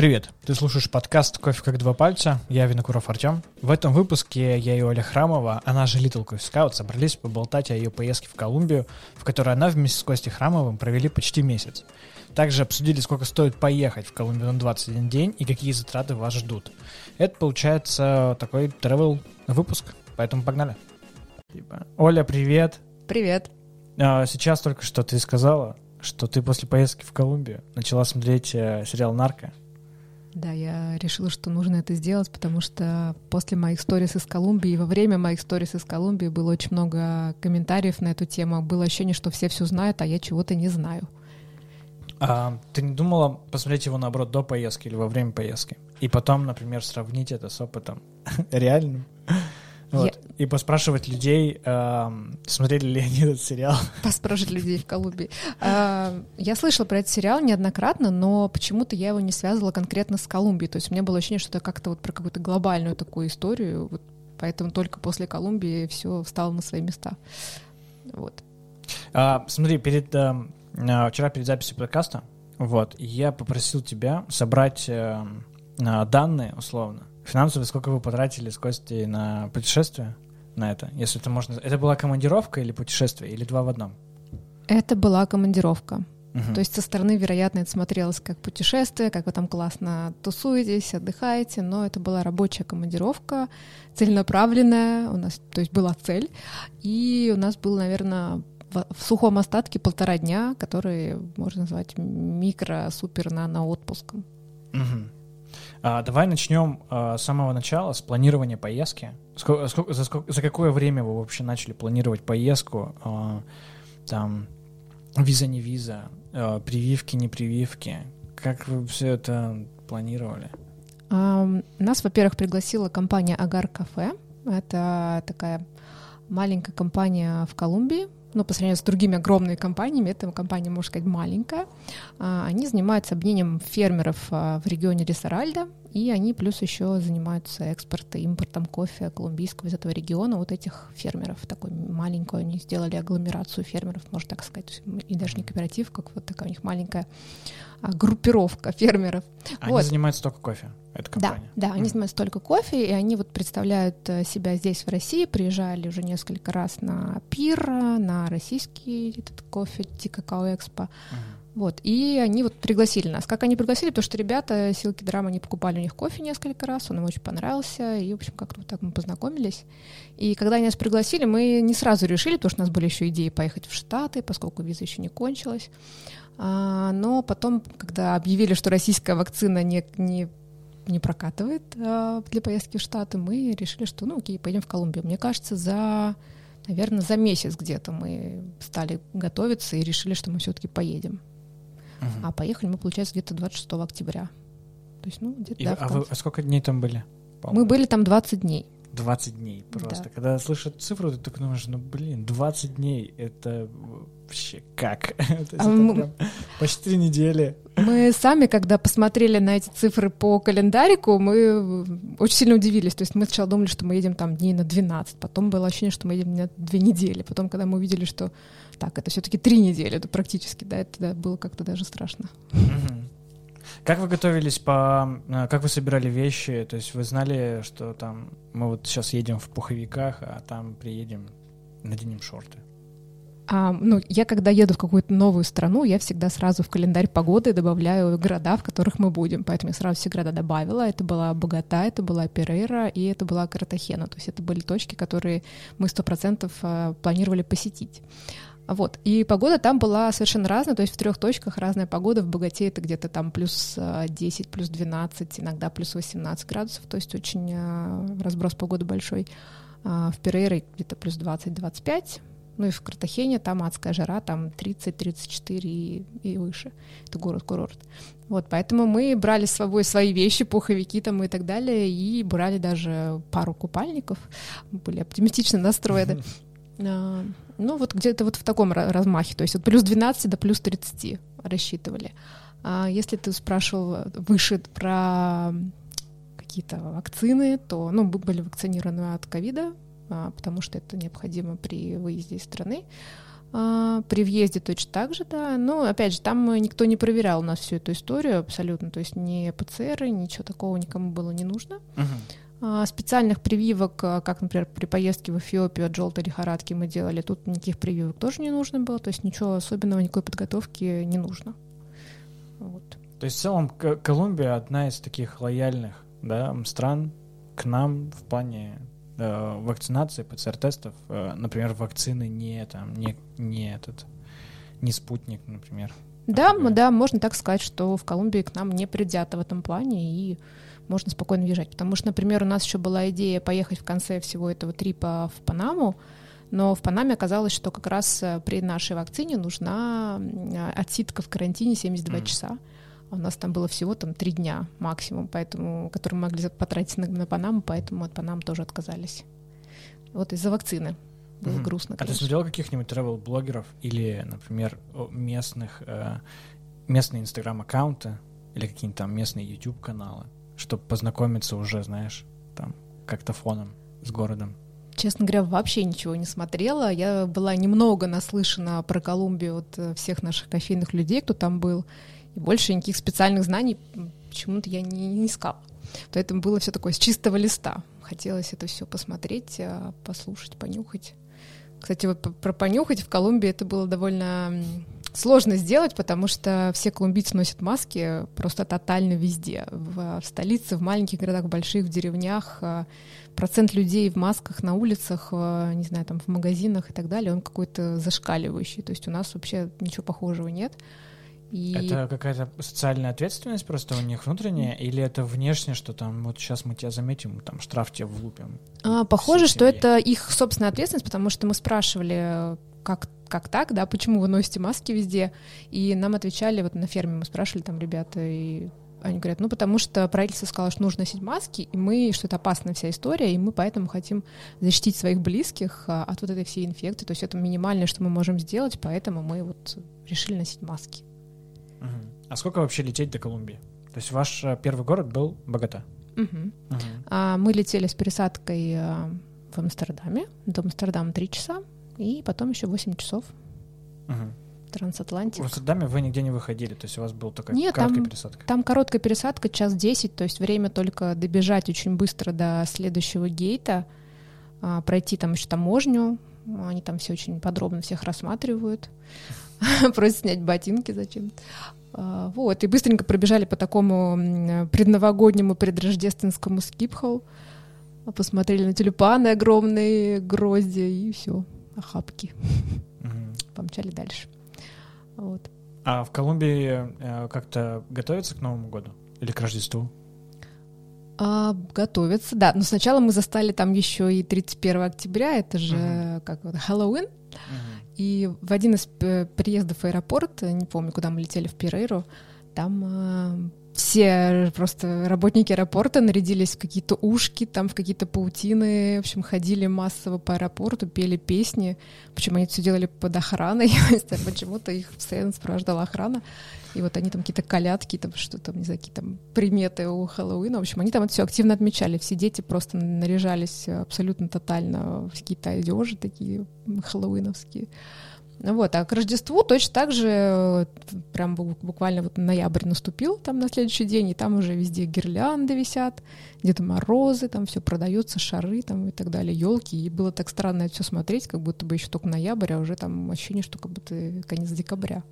Привет, ты слушаешь подкаст «Кофе как два пальца», я Винокуров Артем. В этом выпуске я и Оля Храмова, она же Little Coffee Scout, собрались поболтать о ее поездке в Колумбию, в которой она вместе с Костей Храмовым провели почти месяц. Также обсудили, сколько стоит поехать в Колумбию на 21 день и какие затраты вас ждут. Это получается такой travel выпуск, поэтому погнали. Оля, привет. Привет. А, сейчас только что ты сказала, что ты после поездки в Колумбию начала смотреть э, сериал «Нарко». Да, я решила, что нужно это сделать, потому что после моих сторис из Колумбии во время моих сторис из Колумбии было очень много комментариев на эту тему. Было ощущение, что все все знают, а я чего-то не знаю. А ты не думала посмотреть его, наоборот, до поездки или во время поездки? И потом, например, сравнить это с опытом реальным? Вот. Я... И поспрашивать людей, э, смотрели ли они этот сериал. Поспрашивать людей в Колумбии. Э, я слышала про этот сериал неоднократно, но почему-то я его не связывала конкретно с Колумбией. То есть у меня было ощущение, что это как-то вот про какую-то глобальную такую историю. Вот поэтому только после Колумбии все встало на свои места. Вот. А, смотри, перед, э, вчера перед записью подкаста вот, я попросил тебя собрать э, данные, условно, финансовые, сколько вы потратили с Костей на путешествие, на это, если это можно... Это была командировка или путешествие, или два в одном? Это была командировка. Угу. То есть со стороны, вероятно, это смотрелось как путешествие, как вы там классно тусуетесь, отдыхаете, но это была рабочая командировка, целенаправленная, у нас, то есть была цель, и у нас был, наверное, в сухом остатке полтора дня, которые можно назвать микро-супер-нано отпуском. Угу. А, давай начнем а, с самого начала, с планирования поездки. Сколько, сколько, за, сколько, за какое время вы вообще начали планировать поездку? А, там виза не виза, а, прививки не прививки. Как вы все это планировали? Um, нас, во-первых, пригласила компания Агар Кафе. Это такая маленькая компания в Колумбии, ну, по сравнению с другими огромными компаниями, эта компания, можно сказать, маленькая. А, они занимаются объединением фермеров а, в регионе Ресаральда, и они плюс еще занимаются экспортом, импортом кофе колумбийского из этого региона, вот этих фермеров. Такой маленькую они сделали агломерацию фермеров, можно так сказать, и даже не кооператив, как вот такая у них маленькая а, группировка фермеров. Они вот. занимаются только кофе, эта компания? Да, да, они занимаются только кофе, и они вот представляют э, себя здесь, в России, приезжали уже несколько раз на пир, на российский этот кофе, Тикакао Экспо. Uh-huh. Вот, и они вот пригласили нас. Как они пригласили? Потому что ребята Силки Драма, они покупали у них кофе несколько раз, он им очень понравился, и, в общем, как-то вот так мы познакомились. И когда они нас пригласили, мы не сразу решили, потому что у нас были еще идеи поехать в Штаты, поскольку виза еще не кончилась. А, но потом, когда объявили, что российская вакцина не, не не прокатывает а, для поездки в Штаты, мы решили, что, ну, окей, пойдем в Колумбию. Мне кажется, за, наверное, за месяц где-то мы стали готовиться и решили, что мы все-таки поедем. Угу. А поехали мы, получается, где-то 26 октября. То есть, ну, где-то, да, а, вы, а сколько дней там были? Мы были там 20 дней. 20 дней просто. Да. Когда слышат цифру, ты так думаешь, ну блин, 20 дней это вообще как? а мы... Почти три недели. Мы сами, когда посмотрели на эти цифры по календарику, мы очень сильно удивились. То есть мы сначала думали, что мы едем там дней на 12, потом было ощущение, что мы едем на две недели. Потом, когда мы увидели, что так, это все-таки три недели, это практически, да, это да, было как-то даже страшно. Как вы готовились по... Э, как вы собирали вещи? То есть вы знали, что там мы вот сейчас едем в пуховиках, а там приедем, наденем шорты? А, ну, я когда еду в какую-то новую страну, я всегда сразу в календарь погоды добавляю города, в которых мы будем. Поэтому я сразу все города добавила. Это была Богата, это была Перейра и это была Картахена. То есть это были точки, которые мы сто процентов э, планировали посетить. Вот. И погода там была совершенно разная, то есть в трех точках разная погода. В Богате это где-то там плюс 10, плюс 12, иногда плюс 18 градусов, то есть очень э, разброс погоды большой. А в Перейре где-то плюс 20-25, ну и в Картахене там адская жара, там 30-34 и, и выше. Это город-курорт. Вот, поэтому мы брали с собой свои вещи, пуховики там и так далее, и брали даже пару купальников. Мы были оптимистично настроены. Ну, вот где-то вот в таком размахе, то есть от плюс 12 до плюс 30 рассчитывали. А если ты спрашивал выше про какие-то вакцины, то, ну, мы были вакцинированы от ковида, а, потому что это необходимо при выезде из страны. А, при въезде точно так же, да. Но, опять же, там никто не проверял у нас всю эту историю абсолютно. То есть ни ПЦР, ничего такого никому было не нужно. Мгм. Специальных прививок, а, как, например, при поездке в Эфиопию от желтой лихорадки мы делали, тут никаких прививок тоже не нужно было. То есть ничего особенного, никакой подготовки не нужно. Вот. То есть в целом Колумбия одна из таких лояльных да, стран к нам в плане э, вакцинации, ПЦР-тестов. Э, например, вакцины не там, не, не этот, не спутник, например. Да, м- да, можно так сказать, что в Колумбии к нам не предвзято в этом плане, и можно спокойно въезжать. Потому что, например, у нас еще была идея поехать в конце всего этого трипа в Панаму, но в Панаме оказалось, что как раз э, при нашей вакцине нужна а, отсидка в карантине 72 Мгм. часа. А у нас там было всего там три дня максимум, поэтому, которые мы могли потратить на, на Панаму, поэтому от Панамы тоже отказались. Вот из-за вакцины. Было Мгм. грустно, А ты конечно. смотрел каких-нибудь travel-блогеров или, например, местных, э, местные инстаграм-аккаунты или какие-нибудь там местные YouTube-каналы, чтобы познакомиться уже, знаешь, там, как-то фоном с городом? Честно говоря, вообще ничего не смотрела. Я была немного наслышана про Колумбию от э, всех наших кофейных людей, кто там был. И больше никаких специальных знаний почему-то я не, не искала. Поэтому было все такое с чистого листа. Хотелось это все посмотреть, э, послушать, понюхать. Кстати, вот про понюхать в Колумбии это было довольно сложно сделать, потому что все колумбийцы носят маски просто тотально везде. В, в столице, в маленьких городах, в больших, в деревнях. э, Процент людей в масках на улицах, э, не знаю, там в магазинах и так далее, он какой-то зашкаливающий. То есть у нас вообще ничего похожего нет. И Это какая-то социальная ответственность просто у них внутренняя, или это внешне, что там вот сейчас мы тебя заметим, там штраф тебе влупим? А, похоже, что это их собственная ответственность, потому что мы спрашивали, как, как так, да, почему вы носите маски везде, и нам отвечали, вот на ферме мы спрашивали там ребята, и они говорят, ну потому что правительство сказало, что нужно носить маски, и мы, что это опасная вся история, и мы поэтому хотим защитить своих близких а, от вот этой всей инфекции, то есть это минимальное, что мы можем сделать, поэтому мы вот решили носить маски. А сколько вообще лететь до Колумбии? То есть ваш э, первый город был Богата? Мгм. Мгм. А, Мы летели с пересадкой а, в Амстердаме, до Амстердама 3 часа, и потом еще 8 часов Мгм. трансатлантик. В Амстердаме вы нигде не выходили, то есть у вас был только Нет, короткая там- пересадка? Там короткая пересадка, час 10, то есть время только добежать очень быстро до следующего гейта, а, пройти там еще таможню, они там все очень подробно всех рассматривают, просят снять ботинки зачем А, Вот, и быстренько пробежали по такому предновогоднему, предрождественскому скипхол, посмотрели на тюльпаны огромные, грозди, и все, охапки, Мгм. помчали дальше. Вот. А в Колумбии э, как-то готовятся к Новому году? Или к Рождеству? А, готовятся, да. Но сначала мы застали там еще и 31 октября, это же Мгм. как вот Хэллоуин. Мгм. И в один из э, приездов в аэропорт, э, не помню, куда мы летели в Пирейру, там все просто работники аэропорта нарядились в какие-то ушки, там в какие-то паутины, в общем, ходили массово по аэропорту, пели песни. Причем они все делали под охраной, почему-то их постоянно сопровождала охрана. И вот они там какие-то колядки, там что там, не знаю, какие там приметы у Хэллоуина. В общем, они там это все активно отмечали. Все дети просто наряжались абсолютно тотально в какие-то одежи такие хэллоуиновские. Вот, а к Рождеству точно так же, э, прям бу- буквально вот ноябрь наступил там на следующий день, и там уже везде гирлянды висят, где-то морозы, там все продается, шары там и так далее, елки. И было так странно это все смотреть, как будто бы еще только ноябрь, а уже там ощущение, что как будто конец декабря.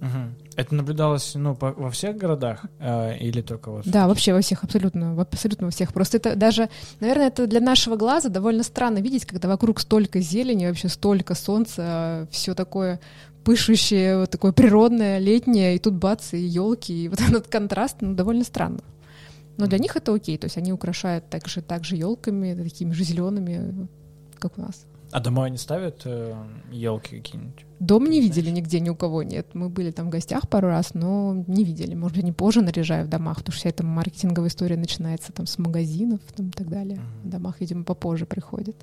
Мгм. Это наблюдалось ну, по- во всех городах э, или только вот... в Да, вообще во всех, абсолютно, во- абсолютно во всех. Просто это даже, наверное, это для нашего глаза довольно странно видеть, когда вокруг столько зелени, вообще столько солнца, все такое пышущее, вот такое природное, летнее, и тут бац, и елки, и вот этот контраст, ну, довольно странно. Но для них это окей, то есть они украшают также, также елками, такими же зелеными, как у нас. А домой они ставят елки какие-нибудь? Дом не Знаешь? видели нигде ни у кого нет. Мы были там в гостях пару раз, но не видели. Может быть, они позже наряжают в домах, потому что вся эта маркетинговая история начинается там с магазинов там, и так далее. Мгм. В домах, видимо, попозже приходит.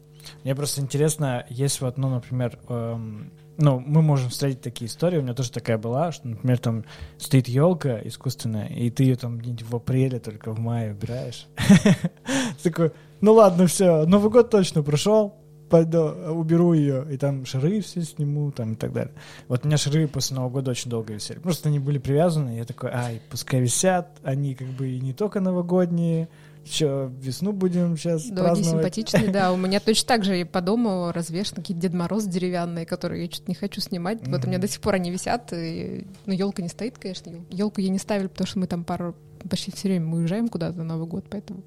Мне просто интересно, есть вот, ну, например, эм, ну, мы можем встретить такие истории, у меня тоже такая была, что, например, там стоит елка искусственная, и ты ее там в апреле, только в мае убираешь. Такой, ну ладно, все, Новый год точно прошел, уберу ее, и там шары все сниму, там и так далее. Вот у меня шары после Нового года очень долго висели. Просто они были привязаны, я такой, ай, пускай висят, они как бы и не только новогодние, еще весну будем сейчас Да, праздновать. симпатичные, да. У меня точно так же и по дому развешаны какие-то Дед Мороз деревянные, которые я что-то не хочу снимать. Вот у меня до сих пор они висят. И... Ну, елка не стоит, конечно. Елку я не ставили, потому что мы там пару почти все время мы уезжаем куда-то на Новый год, поэтому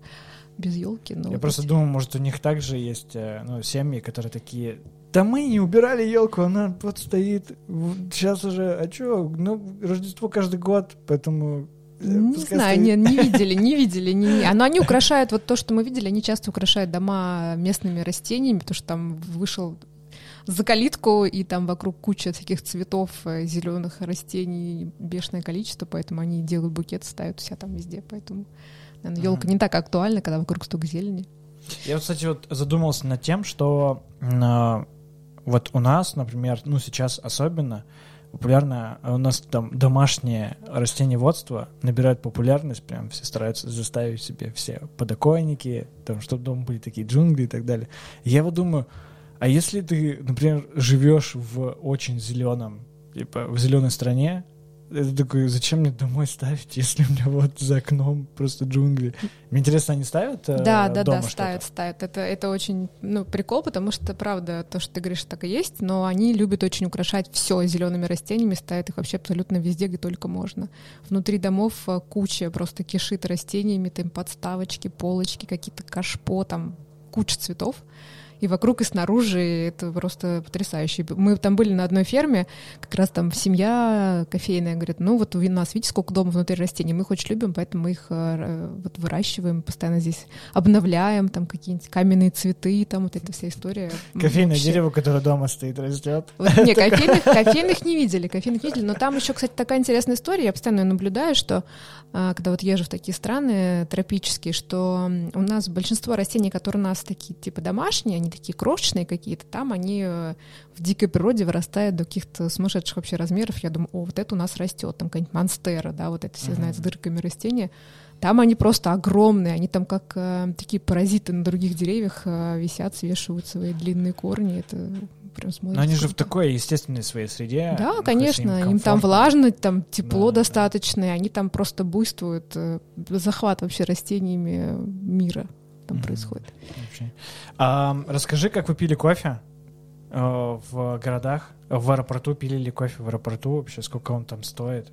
без елки. Я просто думаю, может, у них также есть э, ну, семьи, которые такие, да мы не убирали елку, она вот стоит, сейчас уже, а чё, ну, Рождество каждый год, поэтому... э, Не пускай знаю, стоит». не, не видели, не видели. Не, не. Но они украшают, вот то, что мы видели, они часто украшают дома местными растениями, потому что там вышел за калитку, и там вокруг куча всяких цветов, зеленых растений, бешеное количество, поэтому они делают букет, ставят у себя там везде, поэтому елка Ага. не так актуальна, когда вокруг столько зелени. Я, кстати, вот задумался над тем, что э, вот у нас, например, ну сейчас особенно популярно, а у нас там домашнее растениеводство набирает популярность, прям все стараются заставить себе все подоконники, там, чтобы дома были такие джунгли и так далее. Я вот думаю, а если ты, например, живешь в очень зеленом, типа в зеленой стране, это такой, зачем мне домой ставить, если у меня вот за окном просто джунгли? Мне интересно, они ставят э, Да, да, дома да, ставят, ставят. Это, это очень ну, прикол, потому что, правда, то, что ты говоришь, так и есть, но они любят очень украшать все зелеными растениями, ставят их вообще абсолютно везде, где только можно. Внутри домов э, куча просто кишит растениями, там подставочки, полочки, какие-то кашпо, там куча цветов. И вокруг, и снаружи это просто потрясающе. Мы там были на одной ферме, как раз там семья кофейная говорит, ну вот у нас, видите, сколько дома внутри растений, мы их очень любим, поэтому мы их э, вот выращиваем, постоянно здесь обновляем, там какие-нибудь каменные цветы, там вот эта вся история. Кофейное вообще. дерево, которое дома стоит, растет. Вот, не, кофейных, кофейных не видели, кофейных не видели, но там еще, кстати, такая интересная история, я постоянно наблюдаю, что а, когда вот езжу в такие страны тропические, что у нас большинство растений, которые у нас такие типа домашние, они такие крошечные какие-то, там они э, в дикой природе вырастают до каких-то сумасшедших вообще размеров. Я думаю, о, вот это у нас растет, там какая-нибудь монстера, да, вот это все знают с дырками растения. Там они просто огромные, они там как э, такие паразиты на других деревьях э, висят, свешивают свои длинные корни. Это прям смотрится. Но они же в такой естественной своей среде. Да, конечно, им, там комфортно. влажно, там тепло Да, да. достаточно, и они там просто буйствуют. э, Захват вообще растениями мира там происходит. Вообще. А, расскажи, как вы пили кофе э, в городах? В аэропорту пили ли кофе в аэропорту вообще? Сколько он там стоит?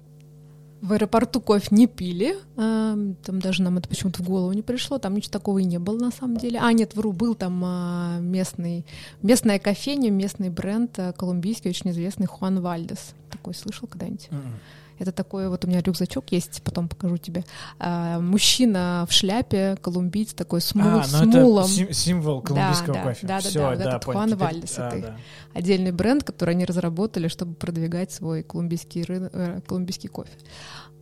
В аэропорту кофе не пили, эм, там даже нам это почему-то в голову не пришло, там ничего такого и не было на самом деле. А, нет, вру, был там а, местный, местная кофейня, местный бренд а, колумбийский, очень известный, Хуан Вальдес. Такой слышал когда-нибудь? Это такой, вот у меня рюкзачок есть, потом покажу тебе. А, мужчина в шляпе, колумбиец такой с, мул- а, с ну мулом. это сим- символ колумбийского да, кофе. да, да, Всё, да, вот этот понял. Хуан Теперь- Вальдес, а, это да. отдельный бренд, который они разработали, чтобы продвигать свой колумбийский, рын- э, колумбийский кофе.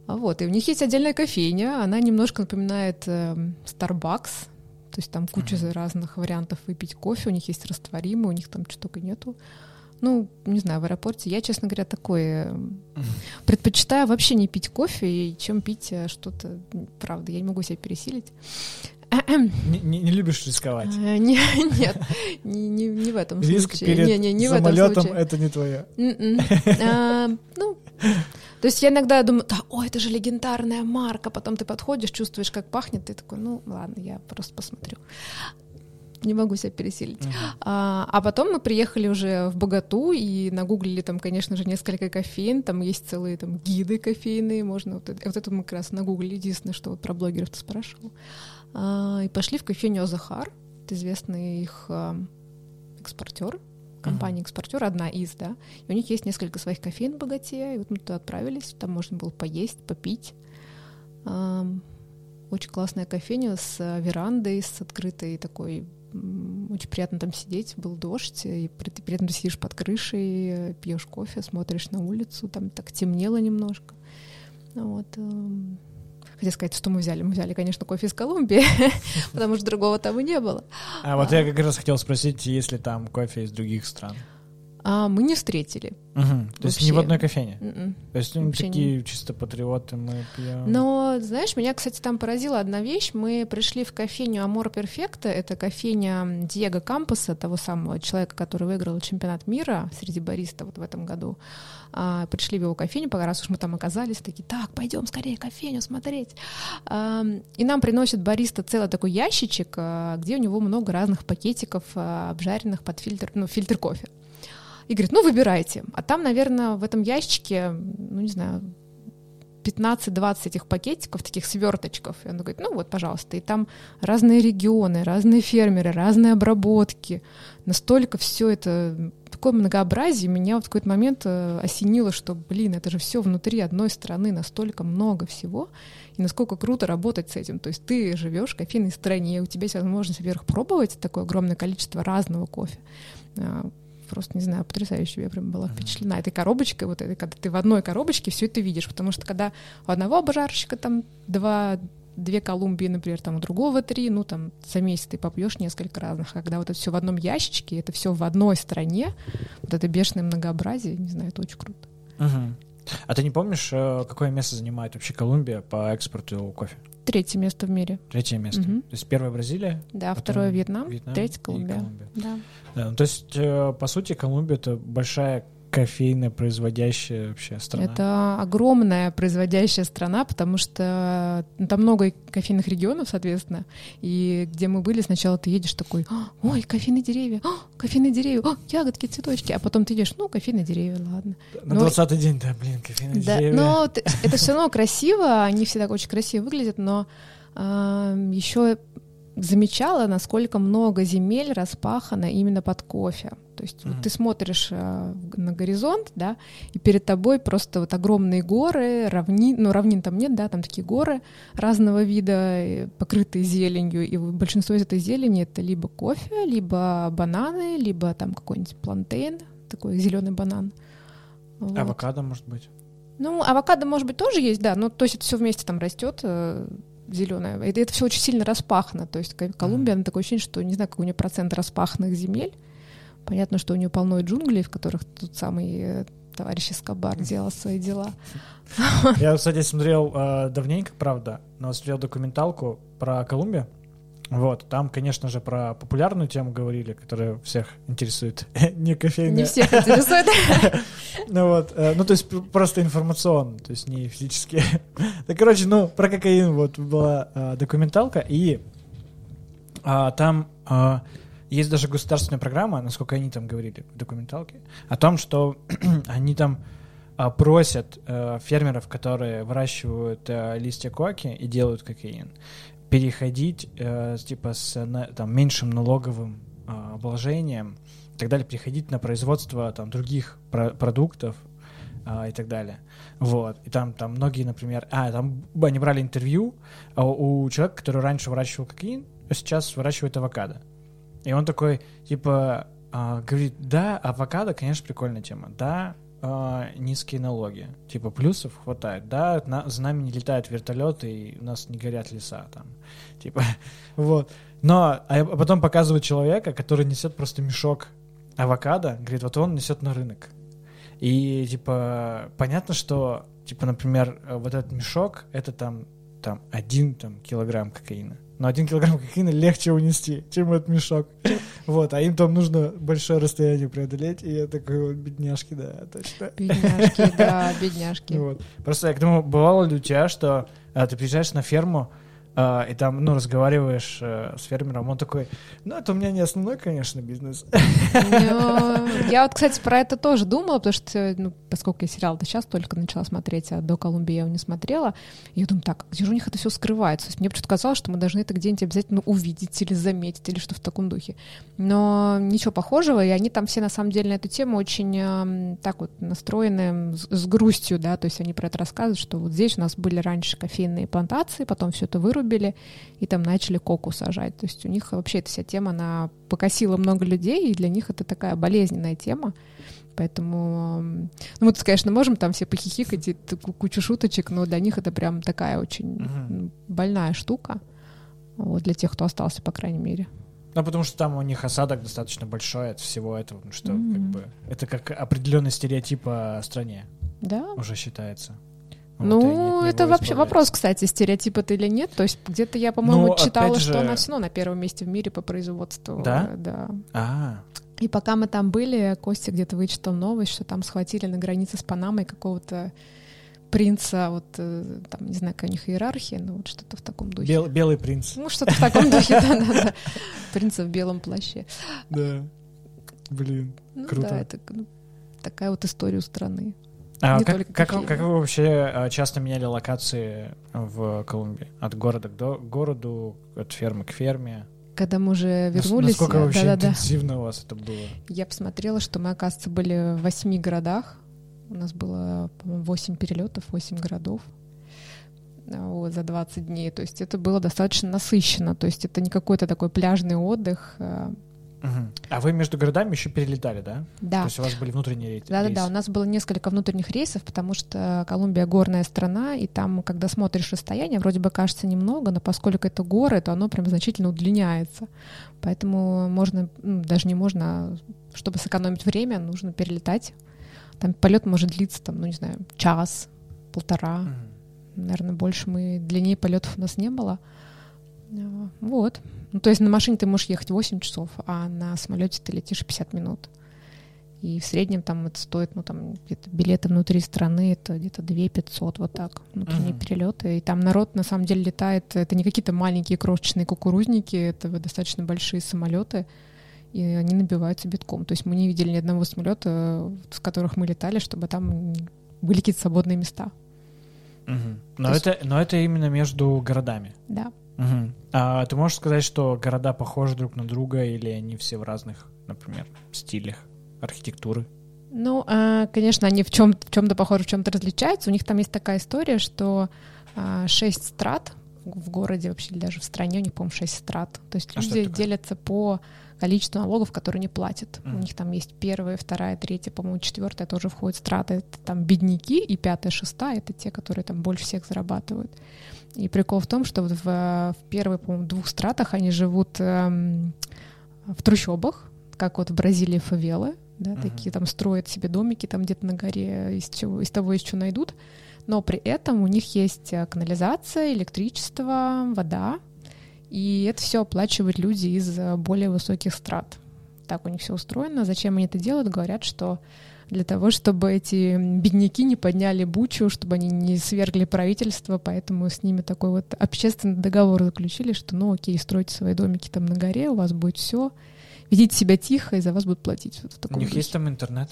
А Вот, и у них есть отдельная кофейня, она немножко напоминает эм, Starbucks, то есть там куча Мгм. разных вариантов выпить кофе, у них есть растворимый, у них там что только нету. Ну, не знаю, в аэропорте я, честно говоря, такое предпочитаю вообще не пить кофе, и чем пить э, что-то, правда, я не могу себя пересилить. Не, не- не любишь рисковать. А, не- Нет, не, не- не в этом Риск случае. перед не, не, не самолетом это не твое. М-м. А, Ну, то есть я иногда думаю, да, ой, это же легендарная марка, потом ты подходишь, чувствуешь, как пахнет, ты такой, ну, ладно, я просто посмотрю. Не могу себя пересилить. А, а потом мы приехали уже в Богату и нагуглили там, конечно же, несколько кофеин, там есть целые там гиды кофейные, можно вот это, вот это мы как раз нагуглили, единственное, что вот про блогеров ты спрашивал. А, и пошли в кофейню Азахар, это известный их а, экспортер, компания-экспортер, одна из, да, и у них есть несколько своих кофеин в Богате, и вот мы туда отправились, там можно было поесть, попить. Очень классная кофейня с верандой, с открытой такой очень приятно там сидеть, был дождь, и при, ты при этом ты сидишь под крышей, пьешь кофе, смотришь на улицу, там так темнело немножко. Вот. эм, Хотела сказать, что мы взяли. Мы взяли, конечно, кофе из Колумбии, потому что другого там и не было. А вот я как раз хотел спросить, есть ли там кофе из других стран? А мы не встретили. Мгм. То есть не в одной кофейне. М-м. То есть ну, Вообще такие чисто патриоты мы пьем. Но, знаешь, меня, кстати, там поразила одна вещь. Мы пришли в кофейню Амор Перфекта. Это кофейня Диего Кампуса, того самого человека, который выиграл чемпионат мира среди бариста вот в этом году. А, пришли в его кофейню, пока раз уж мы там оказались, такие, так, пойдем скорее кофейню смотреть. А, и нам приносит бариста целый такой ящичек, а, где у него много разных пакетиков, а, обжаренных под фильтр, ну, фильтр кофе. И говорит, ну, выбирайте. А там, наверное, в этом ящичке, ну, не знаю, 15-20 этих пакетиков, таких сверточков. И он говорит, ну вот, пожалуйста. И там разные регионы, разные фермеры, разные обработки. Настолько все это такое многообразие, меня вот в какой-то момент э, осенило, что, блин, это же все внутри одной страны, настолько много всего, и насколько круто работать с этим. То есть ты живешь в кофейной стране, и у тебя есть возможность, во-первых, пробовать такое огромное количество разного кофе. Просто, не знаю, потрясающе. Я прям была впечатлена этой коробочкой, вот этой, когда ты в одной коробочке все это видишь. Потому что когда у одного обжарщика там два две Колумбии, например, там у другого три, ну там за месяц ты попьешь несколько разных. А когда вот это все в одном ящичке, это все в одной стране, вот это бешеное многообразие, не знаю, это очень круто. Мгм. А ты не помнишь, э, какое место занимает вообще Колумбия по экспорту кофе? Третье место в мире. Третье место. Мгм. То есть первое Бразилия, Да, второе Вьетнам, Вьетнам третье Колумбия. Колумбия. Да. Да, ну, то есть, э, по сути, Колумбия это большая кофейно производящая вообще страна. Это огромная производящая страна, потому что ну, там много кофейных регионов, соответственно, и где мы были, сначала ты едешь такой, «А, ой, кофейные деревья, а, кофейные деревья, о, ягодки, цветочки, а потом ты идешь, ну, кофейные деревья, ладно. На ну, 20-й день, да, блин, кофейные Да, деревья. но это все равно красиво, они всегда очень красиво выглядят, но еще замечала, насколько много земель распахано именно под кофе. То есть вот Мгм. ты смотришь э, на горизонт, да, и перед тобой просто вот огромные горы, равнин, ну равнин там нет, да, там такие горы разного вида, э, покрытые зеленью, и большинство из этой зелени это либо кофе, либо бананы, либо там какой-нибудь плантейн, такой зеленый банан. Вот. Авокадо, может быть. Ну, авокадо, может быть, тоже есть, да, но то есть это все вместе там растет зеленое. Это, это все очень сильно распахано. То есть Ко- Колумбия, она такое ощущение, что не знаю, какой у нее процент распаханных земель. Понятно, что у нее полно джунглей, в которых тот самый э, товарищ Эскобар делал свои дела. Я, кстати, смотрел э, давненько, правда, но смотрел документалку про Колумбию. Вот, там, конечно же, про популярную тему говорили, которая всех интересует, не кофейная. Не всех интересует. Ну вот, э, ну то есть просто информационно, то есть не физически. Да, короче, ну про кокаин вот была э, документалка, и а, там а, есть даже государственная программа, насколько они там говорили в документалке, о том, что они там а, просят э, фермеров, которые выращивают э, листья коки и делают кокаин, переходить э, типа с на- там, меньшим налоговым а, обложением и так далее, переходить на производство там других про- продуктов а, и так далее. Вот. И там, там многие, например... А, там они брали интервью у человека, который раньше выращивал кокаин, а сейчас выращивает авокадо. И он такой, типа, а, говорит, да, авокадо, конечно, прикольная тема. Да, а, низкие налоги. Типа, плюсов хватает. Да, на- за нами не летают вертолеты, и у нас не горят леса там. Типа, вот. Но, а потом показывают человека, который несет просто мешок авокадо, говорит, вот он несет на рынок. И, типа, понятно, что, типа, например, э, вот этот мешок, это там, там, один там, килограмм кокаина. Но один килограмм кокаина легче унести, чем этот мешок. Вот, а им там нужно большое расстояние преодолеть, и я такой, вот, бедняжки, да, точно. Бедняжки, да, бедняжки. Вот. Просто я к тому, бывало ли у тебя, что а, ты приезжаешь на ферму, а, и там, ну, разговариваешь э, с фермером, он такой, ну, это у меня не основной, конечно, бизнес. Ну, Я вот, кстати, про это тоже думала, потому что, ну, поскольку я сериал-то сейчас только начала смотреть, а до Колумбии я его не смотрела, я думаю, так, где же у них это все скрывается? То есть мне почему-то казалось, что мы должны это где-нибудь обязательно увидеть или заметить, или что в таком духе. Но ничего похожего, и они там все, на самом деле, на эту тему очень так вот настроены с грустью, да, то есть они про это рассказывают, что вот здесь у нас были раньше кофейные плантации, потом все это вырубили, и там начали коку сажать. То есть у них вообще эта вся тема, она покосила много людей, и для них это такая болезненная тема. Поэтому, ну, мы тут, конечно, можем там все похихикать и кучу шуточек, но для них это прям такая очень больная штука. Вот, для тех, кто остался, по крайней мере. Ну, потому что там у них осадок достаточно большой от всего этого, ну, что mm-hmm. как бы это как определенный стереотип о стране. Да. Уже считается. Ну, вот, это вообще вопрос, кстати, стереотип это или нет. То есть где-то я, по-моему, ну, читала, же... что она все равно на первом месте в мире по производству. Да? Да. А. И пока мы там были, Костя где-то вычитал новость, что там схватили на границе с Панамой какого-то принца, вот э, там, не знаю, какая у них иерархия, но вот что-то в таком духе. Бел, белый принц. Ну, что-то в таком духе, да-да-да. Принца в белом плаще. Да. Блин, ну круто. Да, это ну, такая вот история у страны. А как, как, как вы вообще а, часто меняли локации в Колумбии? От города к до, городу, от фермы к ферме? Когда мы уже вернулись... Насколько вообще да, интенсивно да. у вас это было? Я посмотрела, что мы, оказывается, были в восьми городах. У нас было, по-моему, восемь перелетов, восемь городов вот, за 20 дней. То есть это было достаточно насыщенно. То есть это не какой-то такой пляжный отдых. А Угу. А вы между городами еще перелетали, да? Да. То есть у вас были внутренние рейсы? Да, да, да. У нас было несколько внутренних рейсов, потому что Колумбия горная страна, и там, когда смотришь расстояние, вроде бы кажется немного, но поскольку это горы, то оно прям значительно удлиняется. Поэтому можно, ну, даже не можно, а чтобы сэкономить время, нужно перелетать. Там полет может длиться, там, ну не знаю, час, полтора. Угу. Наверное, больше мы длиннее полетов у нас не было. Вот. Ну, то есть на машине ты можешь ехать 8 часов, а на самолете ты летишь 50 минут. И в среднем там это стоит, ну, там где-то билеты внутри страны, это где-то 2 500, вот так, внутренние uh-huh. перелеты. И там народ на самом деле летает, это не какие-то маленькие крошечные кукурузники, это достаточно большие самолеты, и они набиваются битком. То есть мы не видели ни одного самолета, с которых мы летали, чтобы там были какие-то свободные места. Угу. Но, это, есть... но это именно между городами. Да. Угу. А ты можешь сказать, что города похожи друг на друга или они все в разных, например, стилях архитектуры? Ну, а, конечно, они в чем в чем-то похожи, в чем-то различаются. У них там есть такая история, что а, шесть страт в городе вообще даже в стране у них, по-моему, шесть страт. То есть а люди делятся по количеству налогов, которые не платят. Mm. У них там есть первая, вторая, третья, по-моему, четвертая тоже входит страты. Это там бедняки, и пятая, шестая — это те, которые там больше всех зарабатывают. И прикол в том, что вот в, в первых, по-моему, двух стратах они живут эм, в трущобах, как вот в Бразилии фавелы, да, uh-huh. такие там строят себе домики там где-то на горе из, чего, из того, из чего найдут. Но при этом у них есть э, канализация, электричество, вода, и это все оплачивают люди из э, более высоких страт. Так у них все устроено. Зачем они это делают? Говорят, что для того, чтобы эти бедняки не подняли бучу, чтобы они не свергли правительство, поэтому с ними такой вот общественный договор заключили, что ну окей, стройте свои домики там на горе, у вас будет все, ведите себя тихо, и за вас будут платить. Вот в у них духе. есть там интернет?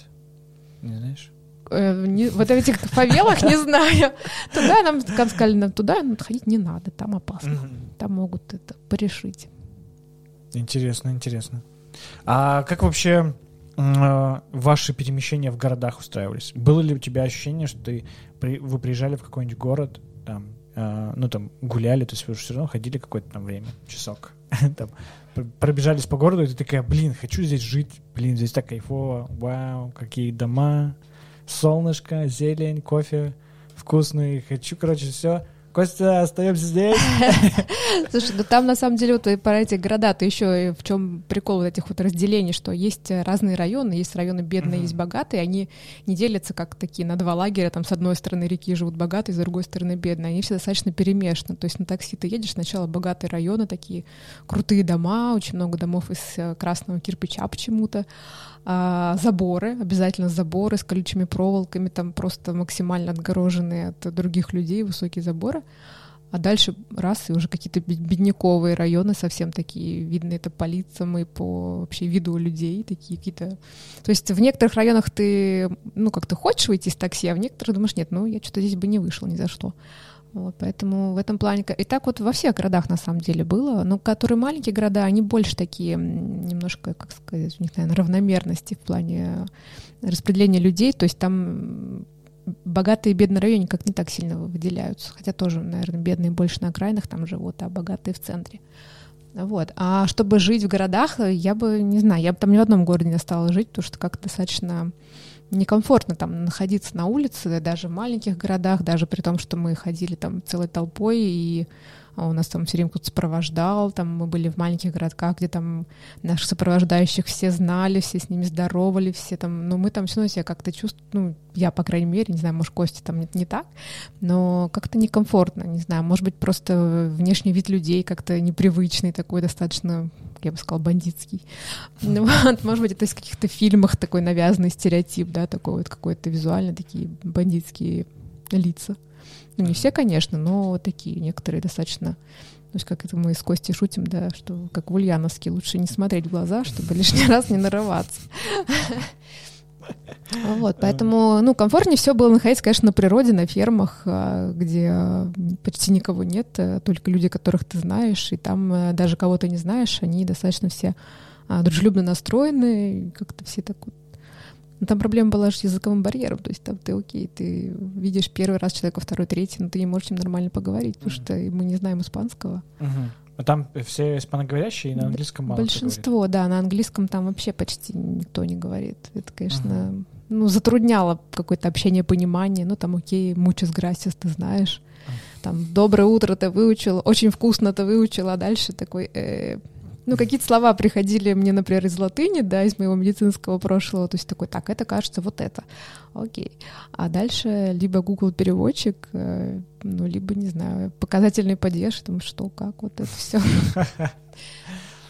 Не знаешь? Э, не, вот в этих фавелах не знаю. Туда нам сказали, нам туда ну, ходить не надо, там опасно. Там могут это порешить. Интересно, интересно. А как вообще э, ваши перемещения в городах устраивались? Было ли у тебя ощущение, что ты, при, вы приезжали в какой-нибудь город, там, э, ну там гуляли, то есть вы все равно ходили какое-то там время, часок, там, пробежались по городу, и ты такая, блин, хочу здесь жить, блин, здесь так кайфово, вау, какие дома, солнышко, зелень, кофе вкусный, хочу, короче, все. Костя, остаемся здесь. Слушай, ну там на самом деле вот про эти города, то еще в чем прикол вот этих вот разделений, что есть разные районы, есть районы бедные, есть богатые, они не делятся как такие на два лагеря, там с одной стороны реки живут богатые, с другой стороны бедные, они все достаточно перемешаны, то есть на такси ты едешь, сначала богатые районы, такие крутые дома, очень много домов из э, красного кирпича почему-то, а, заборы, обязательно заборы с колючими проволоками, там просто максимально отгороженные от других людей высокие заборы. А дальше раз, и уже какие-то бедняковые районы совсем такие, видно это по лицам и по вообще виду людей, такие какие-то... То есть в некоторых районах ты, ну, как ты хочешь выйти из такси, а в некоторых думаешь, нет, ну, я что-то здесь бы не вышел ни за что. Вот, поэтому в этом плане... И так вот во всех городах на самом деле было. Но которые маленькие города, они больше такие немножко, как сказать, у них, наверное, равномерности в плане распределения людей. То есть там богатые и бедные районы как не так сильно выделяются. Хотя тоже, наверное, бедные больше на окраинах там живут, а богатые в центре. Вот. А чтобы жить в городах, я бы, не знаю, я бы там ни в одном городе не стала жить, потому что как-то достаточно некомфортно там находиться на улице, даже в маленьких городах, даже при том, что мы ходили там целой толпой, и у нас там все время кто-то сопровождал, там мы были в маленьких городках, где там наших сопровождающих все знали, все с ними здоровали, все там, но мы там все равно себя как-то чувствуем, ну, я, по крайней мере, не знаю, может, Костя там не, не так, но как-то некомфортно, не знаю, может быть, просто внешний вид людей как-то непривычный такой, достаточно, я бы сказала, бандитский. Ну, вот, может быть, это из каких-то фильмах такой навязанный стереотип, да, такой вот какой-то визуально такие бандитские лица. Ну, не все, конечно, но такие некоторые достаточно то есть, как это мы с Костей шутим, да, что как в Ульяновске лучше не смотреть в глаза, чтобы лишний раз не нарываться. Вот, поэтому, ну, комфортнее все было находиться, конечно, на природе, на фермах, а, где почти никого нет, э, только люди, которых ты знаешь, и там э, даже кого то не знаешь, они достаточно все а, дружелюбно настроены, как-то все так вот но там проблема была с языковым барьером, то есть там ты окей, ты видишь первый раз человека, второй, третий, но ты не можешь с ним нормально поговорить, потому что мы не знаем испанского. А там все испаноговорящие и на английском мало Большинство, да, на английском там вообще почти никто не говорит. Это, конечно, угу. ну, затрудняло какое-то общение, понимание. Ну, там, окей, muchas gracias, ты знаешь. Там, доброе утро ты выучил, очень вкусно ты выучил, а дальше такой, э, ну, какие-то слова приходили мне, например, из латыни, да, из моего медицинского прошлого, то есть такой, так, это кажется вот это, окей. А дальше либо Google переводчик, э, ну, либо, не знаю, показательный падеж, там, что, как, вот это все.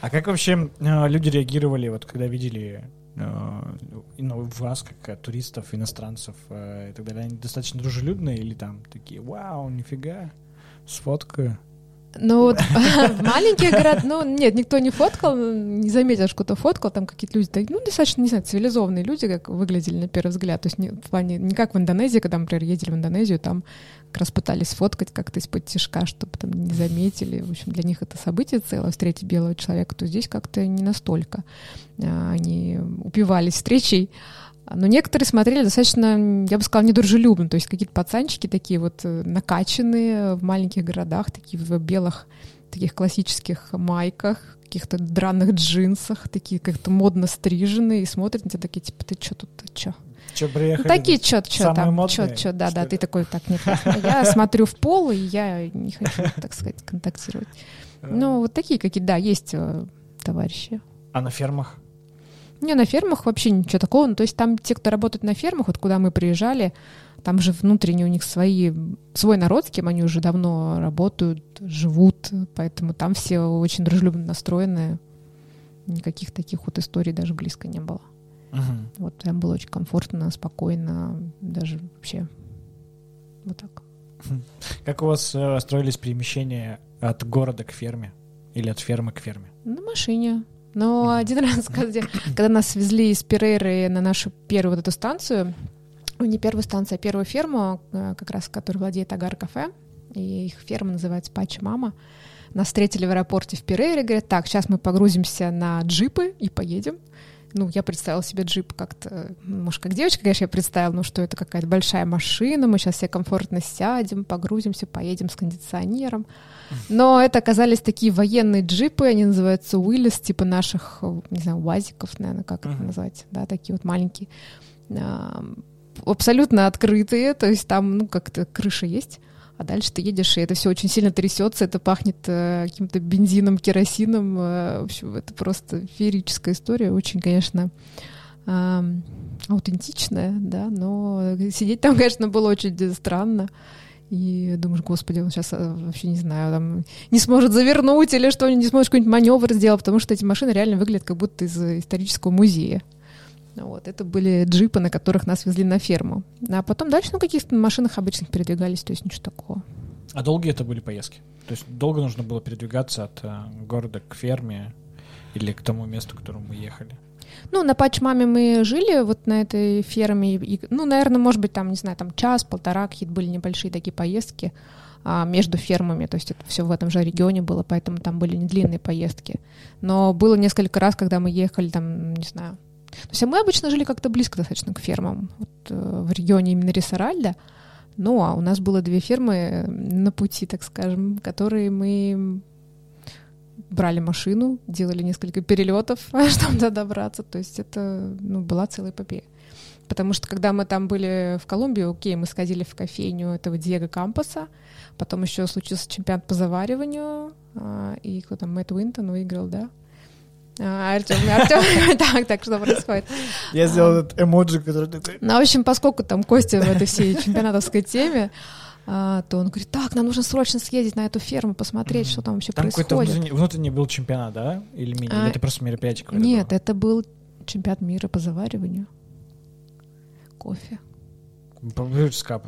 А как вообще э, люди реагировали, вот когда видели э, ну, вас, как туристов, иностранцев и так далее? Они достаточно дружелюбные или там такие, вау, нифига, сфоткаю? Ну вот в маленьких городах, ну нет, никто не фоткал, не заметил, что кто-то фоткал, там какие-то люди, ну достаточно, не знаю, цивилизованные люди, как выглядели на первый взгляд, то есть не, в плане, не как в Индонезии, когда, например, ездили в Индонезию, там как раз пытались фоткать как-то из-под тяжка, чтобы там не заметили, в общем, для них это событие целое, встретить белого человека, то здесь как-то не настолько. А, они упивались встречей, но некоторые смотрели достаточно, я бы сказала, недружелюбно. То есть какие-то пацанчики такие вот э, накачанные в маленьких городах, такие в белых таких классических майках, каких-то драных джинсах, такие как-то модно стриженные, и смотрят на тебя такие, типа, ты что тут, ты что? Че, приехали? Ну, такие, что, что там, что, что, да, да, ты такой, так, нет, я смотрю в пол, и я не хочу, так сказать, контактировать. Ну, вот такие какие-то, да, есть э, товарищи. А на фермах? Не, на фермах вообще ничего такого. Ну, то есть там те, кто работает на фермах, вот куда мы приезжали, там же внутренне у них свои, свой народ, с кем они уже давно работают, живут, поэтому там все очень дружелюбно настроены. Никаких таких вот историй даже близко не было. Угу. Вот там было очень комфортно, спокойно, даже вообще вот так. Как у вас э, строились перемещения от города к ферме или от фермы к ферме? На машине. Но один раз, когда, когда нас везли из Перейры на нашу первую вот эту станцию, ну, не первую станцию, а первую ферму, э, как раз которой владеет Агар Кафе, и их ферма называется Пачи Мама, нас встретили в аэропорте в Перейре, говорят, так, сейчас мы погрузимся на джипы и поедем ну, я представила себе джип как-то, может, как девочка, конечно, я представила, ну, что это какая-то большая машина, мы сейчас все комфортно сядем, погрузимся, поедем с кондиционером. Но это оказались такие военные джипы, они называются Уиллис, типа наших, не знаю, УАЗиков, наверное, как uh-huh. это назвать, да, такие вот маленькие, абсолютно открытые, то есть там, ну, как-то крыша есть, а дальше ты едешь, и это все очень сильно трясется, это пахнет э, каким-то бензином, керосином. Э, в общем, это просто феерическая история, очень, конечно, э, аутентичная, да, но сидеть там, конечно, было очень странно. И думаешь, господи, он сейчас э, вообще не знаю, там не сможет завернуть или что, не сможет какой-нибудь маневр сделать, потому что эти машины реально выглядят как будто из исторического музея. Вот, это были джипы, на которых нас везли на ферму. А потом дальше, ну, каких-то машинах обычных передвигались, то есть ничего такого. А долгие это были поездки? То есть долго нужно было передвигаться от э, города к ферме или к тому месту, к которому мы ехали? Ну, на Пачмаме мы жили вот на этой ферме. И, ну, наверное, может быть, там, не знаю, там час-полтора какие-то были небольшие такие поездки а, между фермами. То есть это все в этом же регионе было, поэтому там были не длинные поездки. Но было несколько раз, когда мы ехали там, не знаю, то есть мы обычно жили как-то близко достаточно к фермам, вот, э, в регионе именно Рисаральда. Ну, а у нас было две фермы э, на пути, так скажем, которые мы брали машину, делали несколько перелетов, чтобы туда добраться. То есть это ну, была целая эпопея. Потому что когда мы там были в Колумбии, окей, мы сходили в кофейню этого Диего Кампаса, потом еще случился чемпионат по завариванию, а, и кто там, Мэтт Уинтон выиграл, да? А, Артем, Артем, так, так, что происходит? Я сделал этот эмоджи, который такой... Ну, в общем, поскольку там Костя в этой всей чемпионатовской теме, а, то он говорит, так, нам нужно срочно съездить на эту ферму, посмотреть, что там вообще Там происходит. какой-то внутренний, был чемпионат, да? Или мини? А, это просто мероприятие какое-то Нет, было? это был чемпионат мира по завариванию кофе. По Brewers Cup.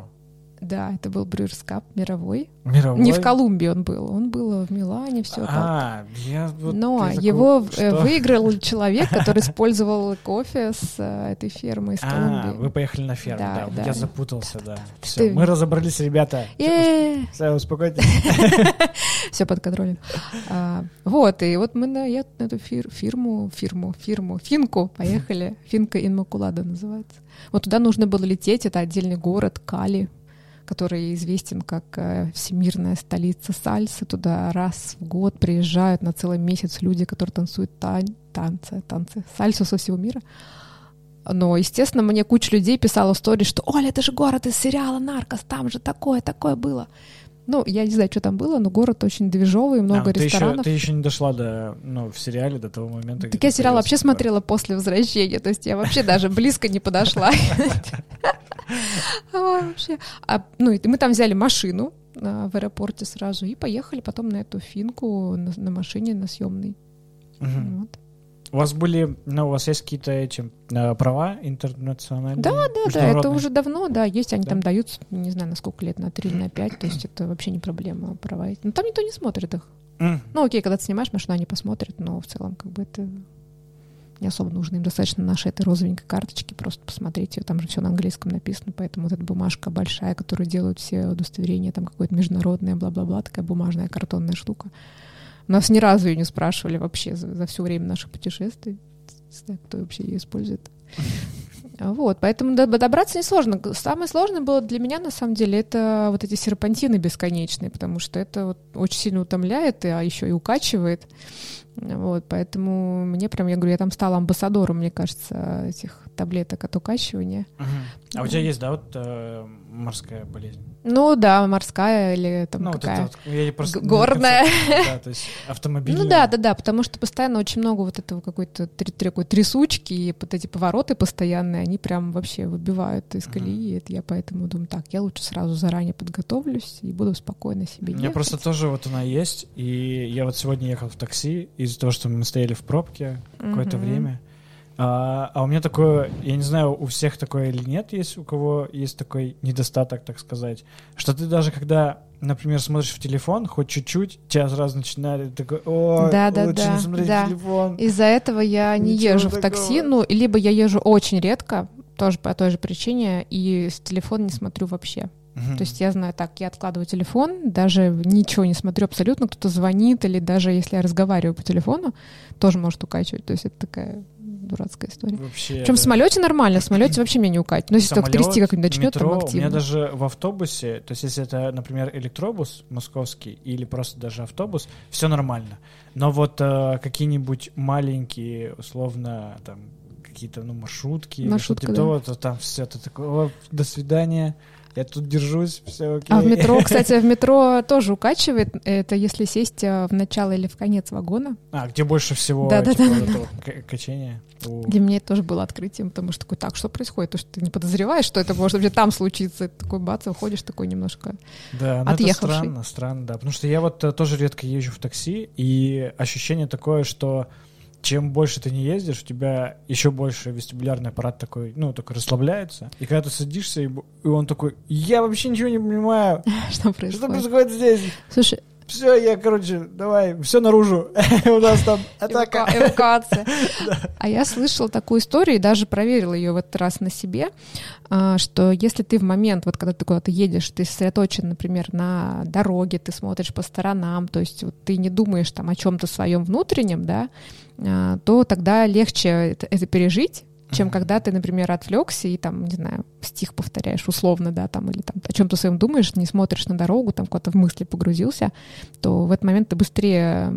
Да, это был Брюерс Кап мировой. Мировой? Не в Колумбии он был, он был в Милане, все так. А, я вот... Но я такой, его э, выиграл человек, который использовал кофе с э, этой фермы из А, Колумбии. вы поехали на ферму, Да, да. Я запутался, да. Все, мы разобрались, ребята. Е, Все, успокойтесь. Все под контролем. А, Вот, и вот мы на, эту фир- фирму, фирму, фирму, финку поехали. Финка Инмакулада называется. Вот туда нужно было лететь, это отдельный город, Кали, который известен как э, всемирная столица сальсы. Туда раз в год приезжают на целый месяц люди, которые танцуют тань- танцы, танцы, сальсу со всего мира. Но, естественно, мне куча людей писала в сторис, что «Оля, это же город из сериала «Наркос», там же такое, такое было». Ну, я не знаю, что там было, но город очень движовый, много А, ты еще, ресторанов. ты еще не дошла до, ну, в сериале до того момента, Так я сериал вообще такой. смотрела после возвращения, то есть я вообще даже близко не подошла. А, Вообще. А, Ну, и мы там взяли машину а, в аэропорте сразу и поехали потом на эту финку на машине на съемной. Мгм. Вот. У вас были, ну, у вас есть какие-то эти э, права интернациональные? Да, да, да, это уже давно, да, есть, они Да. там дают, не знаю, на сколько лет, на три на пять, то есть это вообще не проблема права. Ну, там никто не смотрит их. М. Ну, окей, когда ты снимаешь машину, они посмотрят, но в целом как бы это не особо нужно. Им достаточно нашей этой розовенькой карточки, просто посмотреть ее, там же все на английском написано, поэтому вот эта бумажка большая, которую делают все удостоверения, там какое-то международное, бла-бла-бла, такая бумажная картонная штука. Нас ни разу ее не спрашивали вообще за, за все время наших путешествий. Кто вообще ее использует. Вот, поэтому до- добраться несложно. Самое сложное было для меня, на самом деле, это вот эти серпантины бесконечные, потому что это вот очень сильно утомляет, а еще и укачивает. Вот, поэтому мне прям, я говорю, я там стала амбассадором, мне кажется, этих таблеток от укачивания. Мгм. А у тебя есть, да, вот э, морская болезнь? Ну да, морская или там ну, вот какая. это вот, я просто... Горная. Да, то есть автомобильная. Ну да, да, да, потому что постоянно очень много вот этого какой-то такой трясучки, и вот эти повороты постоянные, они прям вообще выбивают из колеи. Это я поэтому думаю, так, я лучше сразу заранее подготовлюсь и буду спокойно себе У меня ехать. просто тоже вот она есть, и я вот сегодня ехал в такси из-за того, что мы стояли в пробке какое-то время. А, а у меня такое, я не знаю, у всех такое или нет, есть у кого есть такой недостаток, так сказать, что ты даже когда, например, смотришь в телефон, хоть чуть-чуть, тебя сразу начинали такой, о, Да, да, лучше да, не смотреть да. в телефон. Из-за этого я не Ничего езжу в такого. такси, ну, либо я езжу очень редко, тоже по той же причине, и с телефона не смотрю вообще. Мгм. То есть я знаю так, я откладываю телефон, даже ничего не смотрю абсолютно, кто-то звонит, или даже если я разговариваю по телефону, тоже может укачивать. То есть это такая дурацкая история. Вообще, Причем в да. самолете нормально, в самолете вообще меня не укатит. Ну, если только трясти как-нибудь начнет, метро, там У меня активно. даже в автобусе, то есть если это, например, электробус московский или просто даже автобус, все нормально. Но вот э, какие-нибудь маленькие, условно, там какие-то ну, маршрутки, или Маршрутка, что-то то, то там все, ты такой, «О, до свидания, я тут держусь, все окей. А в метро, кстати, в метро тоже укачивает. Это если сесть э, в начало или в конец вагона. А, где больше всего Да, да, типа, да, да. к- качения? Для меня это тоже было открытием, потому что такой, так, что происходит? То, что ты не подозреваешь, что это может вообще там случиться. Ты такой бац, выходишь такой немножко... Да, ну это странно, странно, да. Потому что я вот э, тоже редко езжу в такси, и ощущение такое, что чем больше ты не ездишь, у тебя еще больше вестибулярный аппарат такой, ну, такой расслабляется. И когда ты садишься, и, он такой, я вообще ничего не понимаю, Что что происходит? происходит здесь? Слушай, Все, я, короче, давай, все наружу. У нас там атака. Эваку- Эвакуация. А я слышала такую историю и даже проверила ее в этот раз на себе, а, что если ты в момент, вот когда ты куда-то едешь, ты сосредоточен, например, на дороге, ты смотришь по сторонам, то есть вот ты не думаешь там о чем-то своем внутреннем, да, а, то тогда легче это пережить, чем когда ты, например, отвлекся и там, не знаю, стих повторяешь условно, да, там, или там о чем-то своем думаешь, не смотришь на дорогу, там куда-то в мысли погрузился, то в этот момент ты быстрее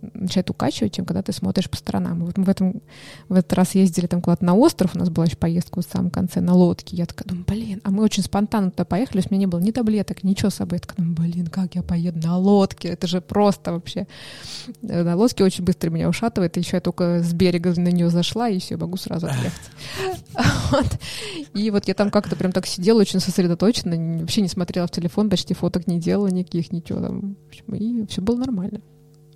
начинает укачивать, чем когда ты смотришь по сторонам. И вот мы в, этом, в этот раз ездили там куда-то на остров, у нас была еще поездка в самом конце на лодке. Я такая думаю, блин, а мы очень спонтанно туда поехали, у меня не было ни таблеток, ничего с собой. Я такая думаю, блин, как я поеду на лодке? Это же просто вообще. На лодке очень быстро меня ушатывает, еще я только с берега на нее зашла, и все, могу сразу отъехать. И вот я там как-то прям так сидела очень сосредоточенно, вообще не смотрела в телефон, почти фоток не делала никаких, ничего там. И все было нормально.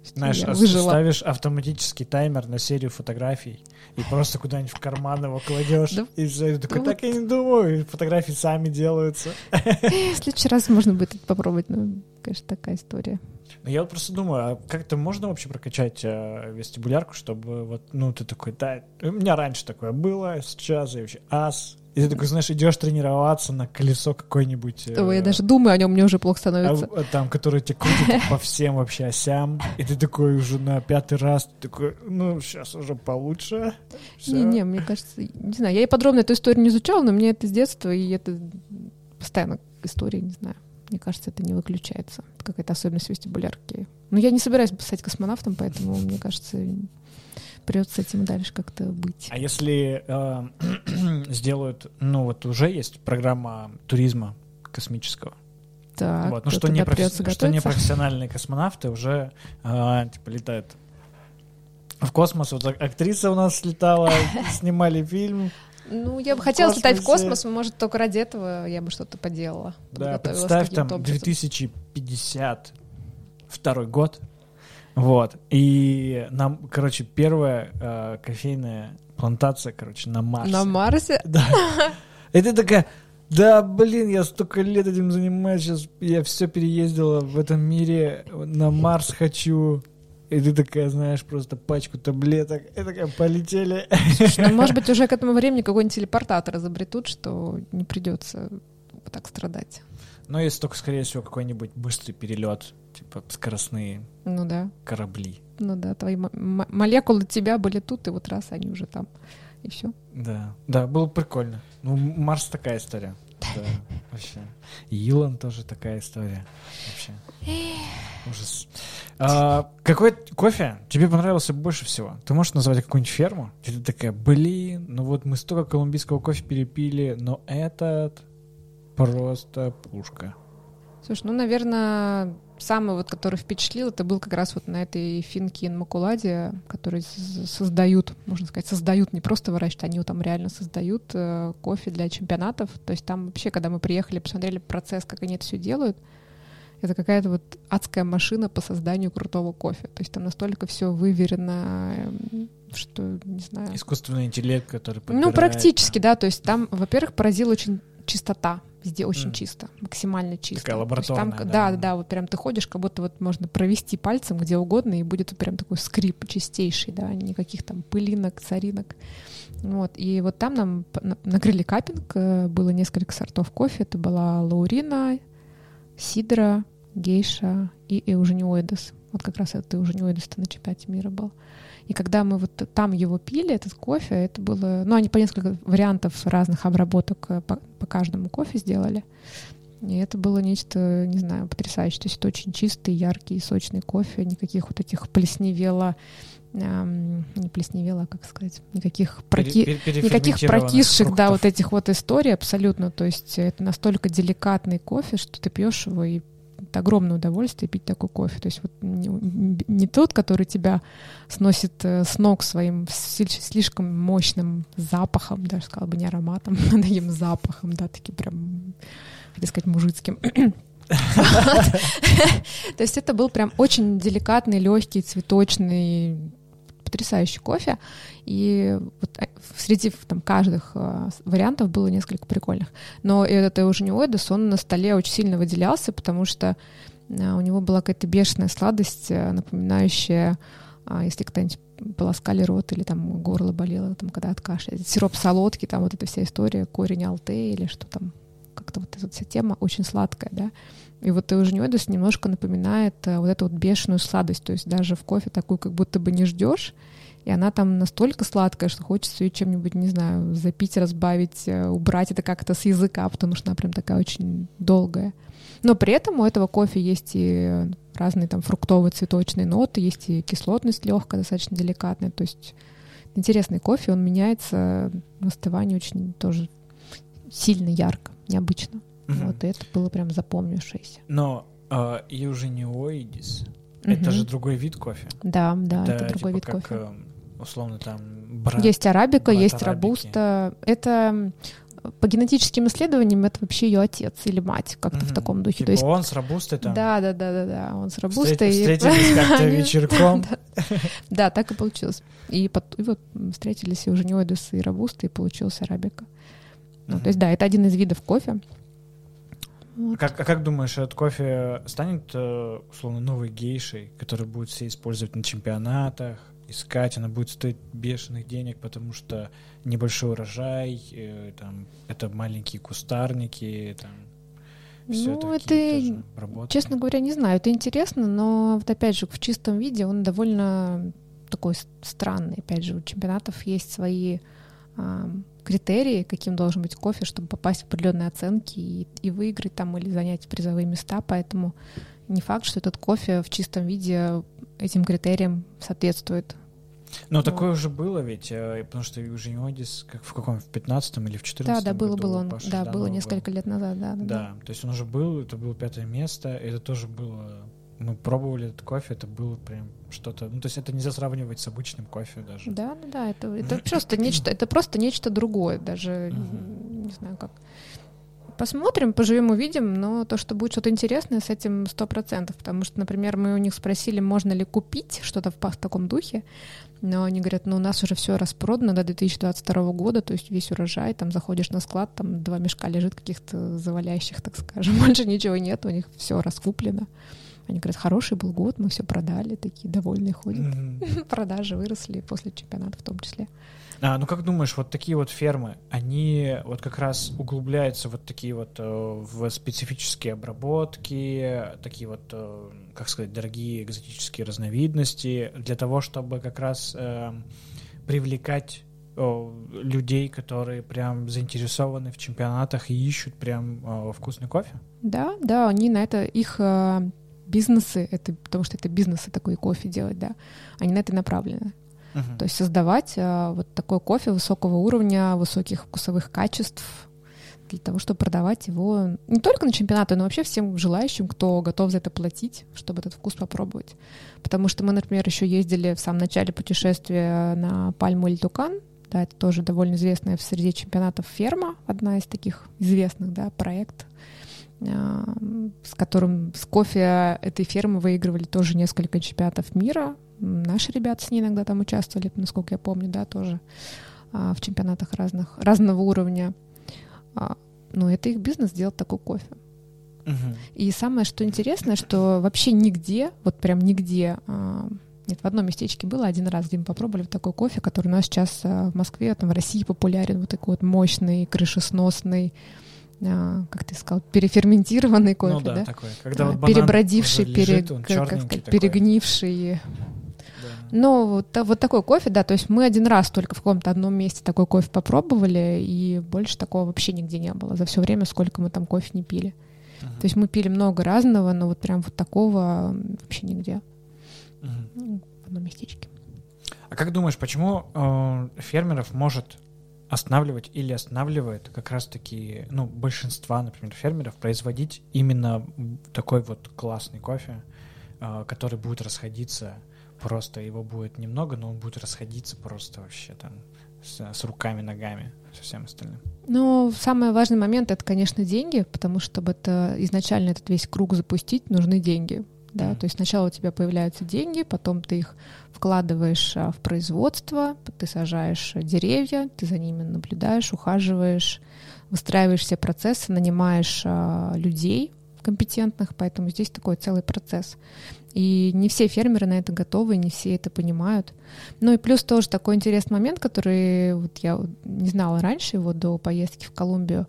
Знаешь, Я выжила. ставишь автоматический таймер на серию фотографий и просто куда-нибудь в карман его кладешь, Да. и все, и такой, так я не думаю, и фотографии сами делаются. В следующий раз можно будет это попробовать, но, конечно, такая история. Ну, Я вот просто думаю, а как-то можно вообще прокачать э, вестибулярку, чтобы вот, ну, ты такой, да, у меня раньше такое было, сейчас я вообще ас. И ты такой, знаешь, идешь тренироваться на колесо какое-нибудь. э, Ой, Я даже думаю о нем, мне уже плохо становится. а там, который тебя крутит по всем вообще осям, и ты такой уже на пятый раз, ты такой, ну, сейчас уже получше. всё». Не-не, мне кажется, не знаю, я и подробно эту историю не изучала, но мне это с детства, и это постоянно история, не знаю. Мне кажется, это не выключается. Какая-то особенность вестибулярки. Но я не собираюсь стать космонавтом, поэтому, мне кажется, придется с этим дальше как-то быть. А если э, сделают, ну вот уже есть программа туризма космического, Так, вот, ну то что не, профи- что не профессиональные космонавты уже э, типа летают в космос. Вот ак- актриса у нас летала, снимали фильм. Ну, я бы хотела слетать в космосе. космос, может, только ради этого я бы что-то поделала. Да, представь, там образом. 2052 год. Вот. И нам, короче, первая э, кофейная плантация, короче, на Марсе. На Марсе? Да. И ты такая, да, блин, я столько лет этим занимаюсь, сейчас я все переездила в этом мире, на Марс хочу. И ты такая, знаешь, просто пачку таблеток, и такая, полетели. Ну, может быть, уже к этому времени какой-нибудь телепортатор изобретут, что не придется вот так страдать. Но есть только, скорее всего, какой-нибудь быстрый перелет, типа скоростные Ну да, корабли. ну да, твои мо- мо- молекулы тебя были тут, и вот раз они уже там, и все. Да, да, было прикольно. Ну, Марс такая история. Да, вообще. Илон тоже такая история. Вообще. Ужас. А, какой кофе тебе понравился больше всего? Ты можешь назвать какую-нибудь ферму? И ты такая, блин, ну вот мы столько колумбийского кофе перепили, но этот просто пушка. Слушай, ну, наверное, самый вот, который впечатлил, это был как раз вот на этой финке Инмакуладе, которые создают, можно сказать, создают, не просто выращивают, они его там реально создают э, кофе для чемпионатов. То есть там вообще, когда мы приехали, посмотрели процесс, как они это все делают, это какая-то вот адская машина по созданию крутого кофе. То есть там настолько все выверено, эм, что, не знаю... Искусственный интеллект, который Ну, подбирает, практически, там. да. То есть там, во-первых, поразила очень чистота. Везде очень М. чисто, максимально чисто. Такая То есть там, лабораторная, да, да. да, вот прям ты ходишь, как будто вот можно провести пальцем где угодно, и будет прям такой скрип чистейший, да, никаких там пылинок, царинок. Вот. И вот там нам накрыли капинг, э, было несколько сортов кофе. Это была лаурина, сидра, гейша и эужениоидес. Вот как раз этот эужениоидес на чемпионате мира был. И когда мы вот там его пили, этот кофе, это было... Ну, они по несколько вариантов разных обработок э, по, по каждому кофе сделали. И это было нечто, не знаю, потрясающее. То есть это очень чистый, яркий, сочный кофе, никаких вот этих плесневело... эм, не плесневело, а как сказать, никаких проки... Никаких прокисших, да, фруктов. вот этих вот историй абсолютно. То есть это настолько деликатный кофе, что ты пьешь его и это огромное удовольствие пить такой кофе. То есть вот не, не тот, который тебя сносит э, с ног своим сли- слишком мощным запахом, даже сказала бы не ароматом, а таким запахом, да, таким прям, хотел сказать, мужицким. То есть это был прям очень деликатный, легкий, цветочный, потрясающий кофе. И вот а, среди там, каждых с- вариантов было несколько прикольных. Но этот Эужениоидес, он на столе очень сильно выделялся, потому что а, у него была какая-то бешеная сладость, напоминающая, а, если когда-нибудь полоскали рот или там горло болело, там, когда от кашля. Сироп солодкий, там вот эта вся история, корень алте или что там, как-то вот эта вся тема очень сладкая, да. И вот Эужениоидес немножко напоминает а, вот эту вот бешеную сладость, то есть даже в кофе такую как будто бы не ждешь, И она там настолько сладкая, что хочется ее чем-нибудь, не знаю, запить, разбавить, э, убрать это как-то с языка, потому что она прям такая очень долгая. Но при этом у этого кофе есть и разные там фруктовые, цветочные ноты, есть и кислотность легкая, достаточно деликатная. То есть интересный кофе, он меняется в остывании очень тоже сильно ярко, необычно. Mm-hmm. Вот это было прям запомнившееся. Но э, Южиниоидис, mm-hmm. это же другой вид кофе. Да, да, это, это другой типа вид как, кофе. Э, условно там брат, Есть арабика, брат есть арабики. робуста. Это по генетическим исследованиям это вообще ее отец или мать, как-то Мгм. в таком духе. Типа То есть, он с робустой там да, да, да, да, да, он с робустой. и- встретились как-то вечерком. Да, так и получилось. И, вот встретились и уже Неойдус и робуста, и получился арабика. Ну, то есть, да, это один из видов кофе. Вот. Как, а как думаешь, этот кофе станет, э, условно, новой гейшей, которую будут все использовать на чемпионатах, искать, она будет стоить бешеных денег, потому что небольшой урожай, э, там, это маленькие кустарники, там, все Ну, это, работы. Честно говоря, не знаю, это интересно, но вот опять же в чистом виде он довольно такой странный. Опять же, у чемпионатов есть свои критерии, каким должен быть кофе, чтобы попасть в определенные оценки и, и выиграть там или занять призовые места, поэтому не факт, что этот кофе в чистом виде этим критериям соответствует. Но вот. такое уже было ведь, э, потому что уже Одис, как в каком, в 15 или в 14 Да, да, было, году было он, Паша да, Жданова было был. несколько лет назад, да, да, да. Да, то есть он уже был, это было пятое место, это тоже было... Мы пробовали этот кофе, это было прям что-то... Ну, то есть это нельзя сравнивать с обычным кофе даже. Да, да, да, это, это просто нечто, это просто нечто другое, даже Мгм. не знаю как. Посмотрим, поживем, увидим, но то, что будет что-то интересное, с этим сто процентов, потому что, например, мы у них спросили, можно ли купить что-то в, в таком духе, но они говорят, ну у нас уже все распродано до 2022 года, то есть весь урожай, там заходишь на склад, там два мешка лежит каких-то завалящих, так скажем, больше ничего нет, у них все раскуплено. Они говорят, хороший был год, мы все продали, такие довольные ходят. Мгм. Продажи выросли после чемпионата в том числе. А, ну как думаешь, вот такие вот фермы, они вот как раз углубляются вот такие вот э, в специфические обработки, такие вот, э, как сказать, дорогие экзотические разновидности, для того, чтобы как раз э, привлекать э, людей, которые прям заинтересованы в чемпионатах и ищут прям э, вкусный кофе? Да, да, они на это, их э, бизнесы, это, потому что это бизнесы такой кофе делать, да, они на это направлены. Мгм. То есть создавать э, вот такой кофе высокого уровня, высоких вкусовых качеств, для того, чтобы продавать его не только на чемпионаты, но вообще всем желающим, кто готов за это платить, чтобы этот вкус попробовать. Потому что мы, например, еще ездили в самом начале путешествия на Пальму или Тукан, да, это тоже довольно известная в среде чемпионатов ферма, одна из таких известных, да, проект, а, с которым с кофе этой фермы выигрывали тоже несколько чемпионатов мира. Наши ребята с ней иногда там участвовали, насколько я помню, да, тоже а, в чемпионатах разных, разного уровня. А, Но это их бизнес делать такой кофе. И самое, что интересное, что вообще нигде, вот прям нигде, а, нет, в одном местечке было один раз, где мы попробовали такой кофе, который у нас сейчас а, в Москве, там в России популярен, вот такой вот мощный, крышесносный, а, как ты сказал, переферментированный кофе, ну да, да? такое. Когда А, вот перебродивший, пере- лежит, он как- сказать, такой. перегнивший. Да. Ну, вот, вот такой кофе, да, то есть мы один раз только в каком-то одном месте такой кофе попробовали, и больше такого вообще нигде не было за все время, сколько мы там кофе не пили. Мгм. То есть мы пили много разного, но вот прям вот такого вообще нигде, ну, в одном местечке. А как думаешь, почему э, фермеров может останавливать или останавливает как раз-таки, ну, большинства, например, фермеров производить именно такой вот классный кофе, э, который будет расходиться просто, его будет немного, но он будет расходиться просто вообще там с, с руками, ногами, со всем остальным. Но самый важный момент это, конечно, деньги, потому что чтобы это изначально этот весь круг запустить, нужны деньги. Да? То есть сначала у тебя появляются деньги, потом ты их вкладываешь а, в производство, ты сажаешь а, деревья, ты за ними наблюдаешь, ухаживаешь, выстраиваешь все процессы, нанимаешь а, людей компетентных, поэтому здесь такой целый процесс. И не все фермеры на это готовы, не все это понимают. Ну и плюс тоже такой интересный момент, который вот я вот не знала раньше его до поездки в Колумбию.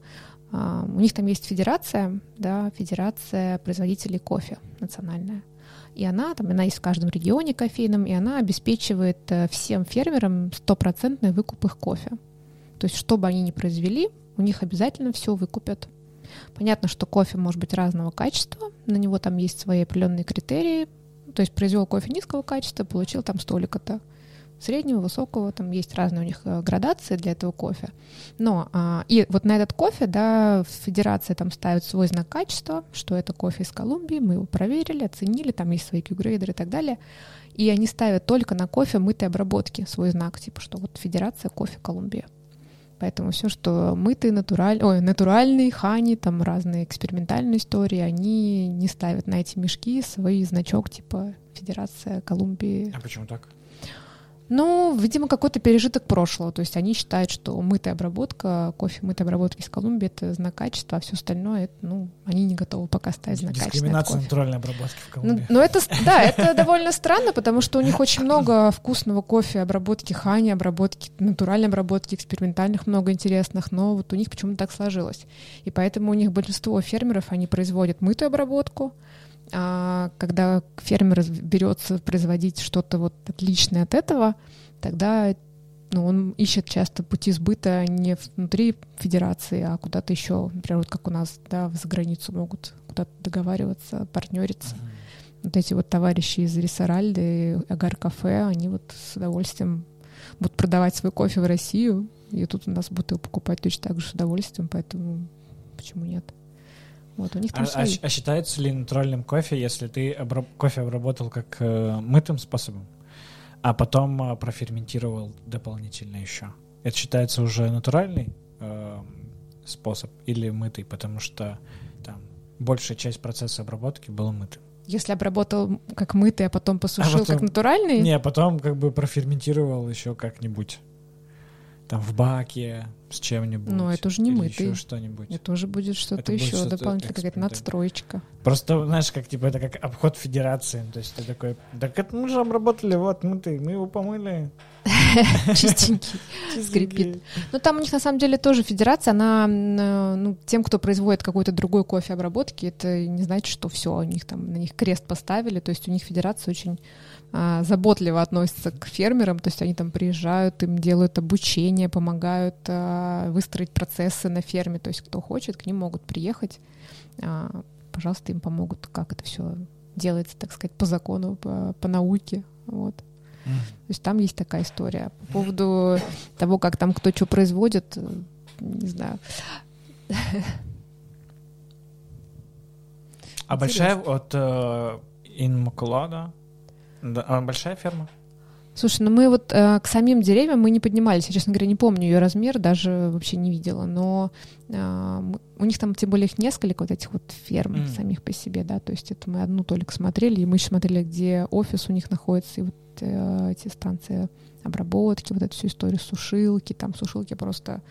У них там есть федерация, да, федерация производителей кофе национальная. И она, там, она есть в каждом регионе кофейном, и она обеспечивает э, всем фермерам стопроцентный выкуп их кофе. То есть, что бы они ни произвели, у них обязательно все выкупят. Понятно, что кофе может быть разного качества, на него там есть свои определенные критерии. То есть произвел кофе низкого качества, получил там столика-то среднего, высокого, там есть разные у них э, градации для этого кофе. Но а, и вот на этот кофе, да, федерация там ставит свой знак качества, что это кофе из Колумбии, мы его проверили, оценили, там есть свои Q-грейдеры и так далее. И они ставят только на кофе мытой обработки свой знак, типа, что вот федерация кофе Колумбия. Поэтому все, что мытый, натураль... Ой, натуральный, хани, там разные экспериментальные истории, они не ставят на эти мешки свой значок типа Федерация Колумбии. А почему так? Ну, видимо, какой-то пережиток прошлого. То есть они считают, что мытая обработка, кофе мытой обработки из Колумбии — это знак качества, а все остальное, это, ну, они не готовы пока ставить знак качества. Дискриминация натуральной обработки в ну, Колумбии. Ну, ну, это, да, это довольно странно, потому что у них очень много вкусного кофе, обработки хани, обработки, натуральной обработки, экспериментальных много интересных, но вот у них почему-то так сложилось. И поэтому у них большинство фермеров, они производят мытую обработку, а когда фермер берется производить что-то вот отличное от этого, тогда ну, он ищет часто пути сбыта не внутри федерации, а куда-то еще, например, вот как у нас, да, за границу могут куда-то договариваться, партнериться. Mm-hmm. Вот эти вот товарищи из Рисаральды, Агар Кафе, они вот с удовольствием будут продавать свой кофе в Россию, и тут у нас будут его покупать точно так же с удовольствием, поэтому почему нет? Вот, у них там а, а, а считается ли натуральным кофе, если ты обраб- кофе обработал как э, мытым способом, а потом э, проферментировал дополнительно еще? Это считается уже натуральный э, способ или мытый, потому что там большая часть процесса обработки была мытым? Если обработал как мытый, а потом посушил а потом, как натуральный? Не, а потом как бы проферментировал еще как-нибудь там в баке с чем-нибудь. Но это уже не мытый. Еще что-нибудь. Это уже будет что-то еще, что дополнительно какая-то надстроечка. Просто, знаешь, как типа это как обход федерации. То есть ты такой, так это мы же обработали, вот мытый, мы его помыли. Чистенький, скрипит. Ну, там у них на самом деле тоже федерация, она, ну, тем, кто производит какой-то другой кофе обработки, это не значит, что все, у них там, на них крест поставили, то есть у них федерация очень заботливо относятся к фермерам, то есть они там приезжают, им делают обучение, помогают а, выстроить процессы на ферме, то есть кто хочет, к ним могут приехать, а, пожалуйста, им помогут, как это все делается, так сказать, по закону, по, по науке, вот. То есть там есть такая история. По поводу того, как там кто что производит, не знаю. А большая вот э, Инмакулада, да, а большая ферма? Слушай, ну мы вот э, к самим деревьям мы не поднимались, я, честно говоря, не помню ее размер, даже вообще не видела, но э, у них там, тем более, их несколько вот этих вот ферм mm. самих по себе, да, то есть это мы одну только смотрели, и мы еще смотрели, где офис у них находится, и вот э, эти станции обработки, вот эту всю историю сушилки, там сушилки просто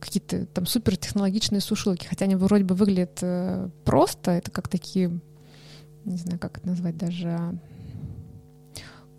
какие-то там супертехнологичные сушилки, хотя они вроде бы выглядят э, просто, это как такие, не знаю, как это назвать даже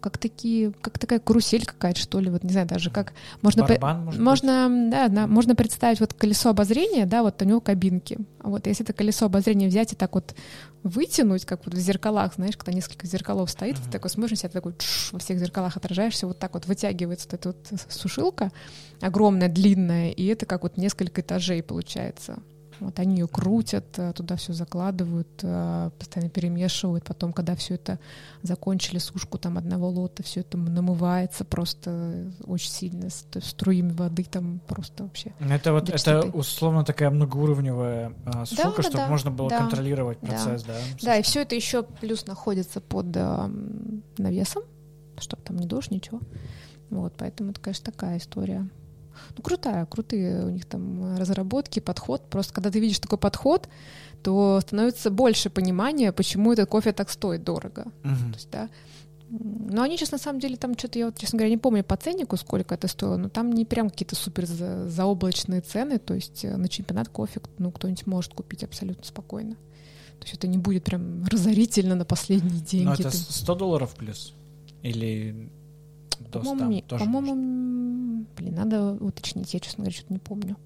как такие, как такая карусель какая-то, что ли, вот не знаю даже как можно, Барабан, может можно, быть? да, да, можно представить вот колесо обозрения, да, вот у него кабинки, вот если это колесо обозрения взять и так вот вытянуть, как вот в зеркалах, знаешь, когда несколько зеркалов стоит, uh-huh. ты такой смотришь, себя такой во всех зеркалах отражаешься, вот так вот вытягивается вот эта вот сушилка огромная, длинная, и это как вот несколько этажей получается. Вот они ее крутят, э, туда все закладывают, э, постоянно перемешивают. Потом, когда все это закончили сушку там одного лота, все это намывается просто очень сильно струями воды там просто вообще. Это вот это условно такая многоуровневая а, сушилка, да, чтобы да, можно было да, контролировать процесс, да? Да, да и все это еще плюс находится под э, навесом, чтобы там не дождь, ничего. Вот, поэтому это, конечно, такая история. Ну, крутая, крутые у них там разработки, подход. Просто когда ты видишь такой подход, то становится больше понимания, почему этот кофе так стоит дорого. Uh-huh. То есть, да, но они сейчас на самом деле там что-то, я вот, честно говоря, не помню по ценнику, сколько это стоило, но там не прям какие-то супер за, заоблачные цены, то есть э, на чемпионат кофе ну, кто-нибудь может купить абсолютно спокойно. То есть это не будет прям разорительно на последние деньги. Но это 100 долларов плюс? Или по-моему, по-моему, блин, надо уточнить, я, честно говоря, что-то не помню.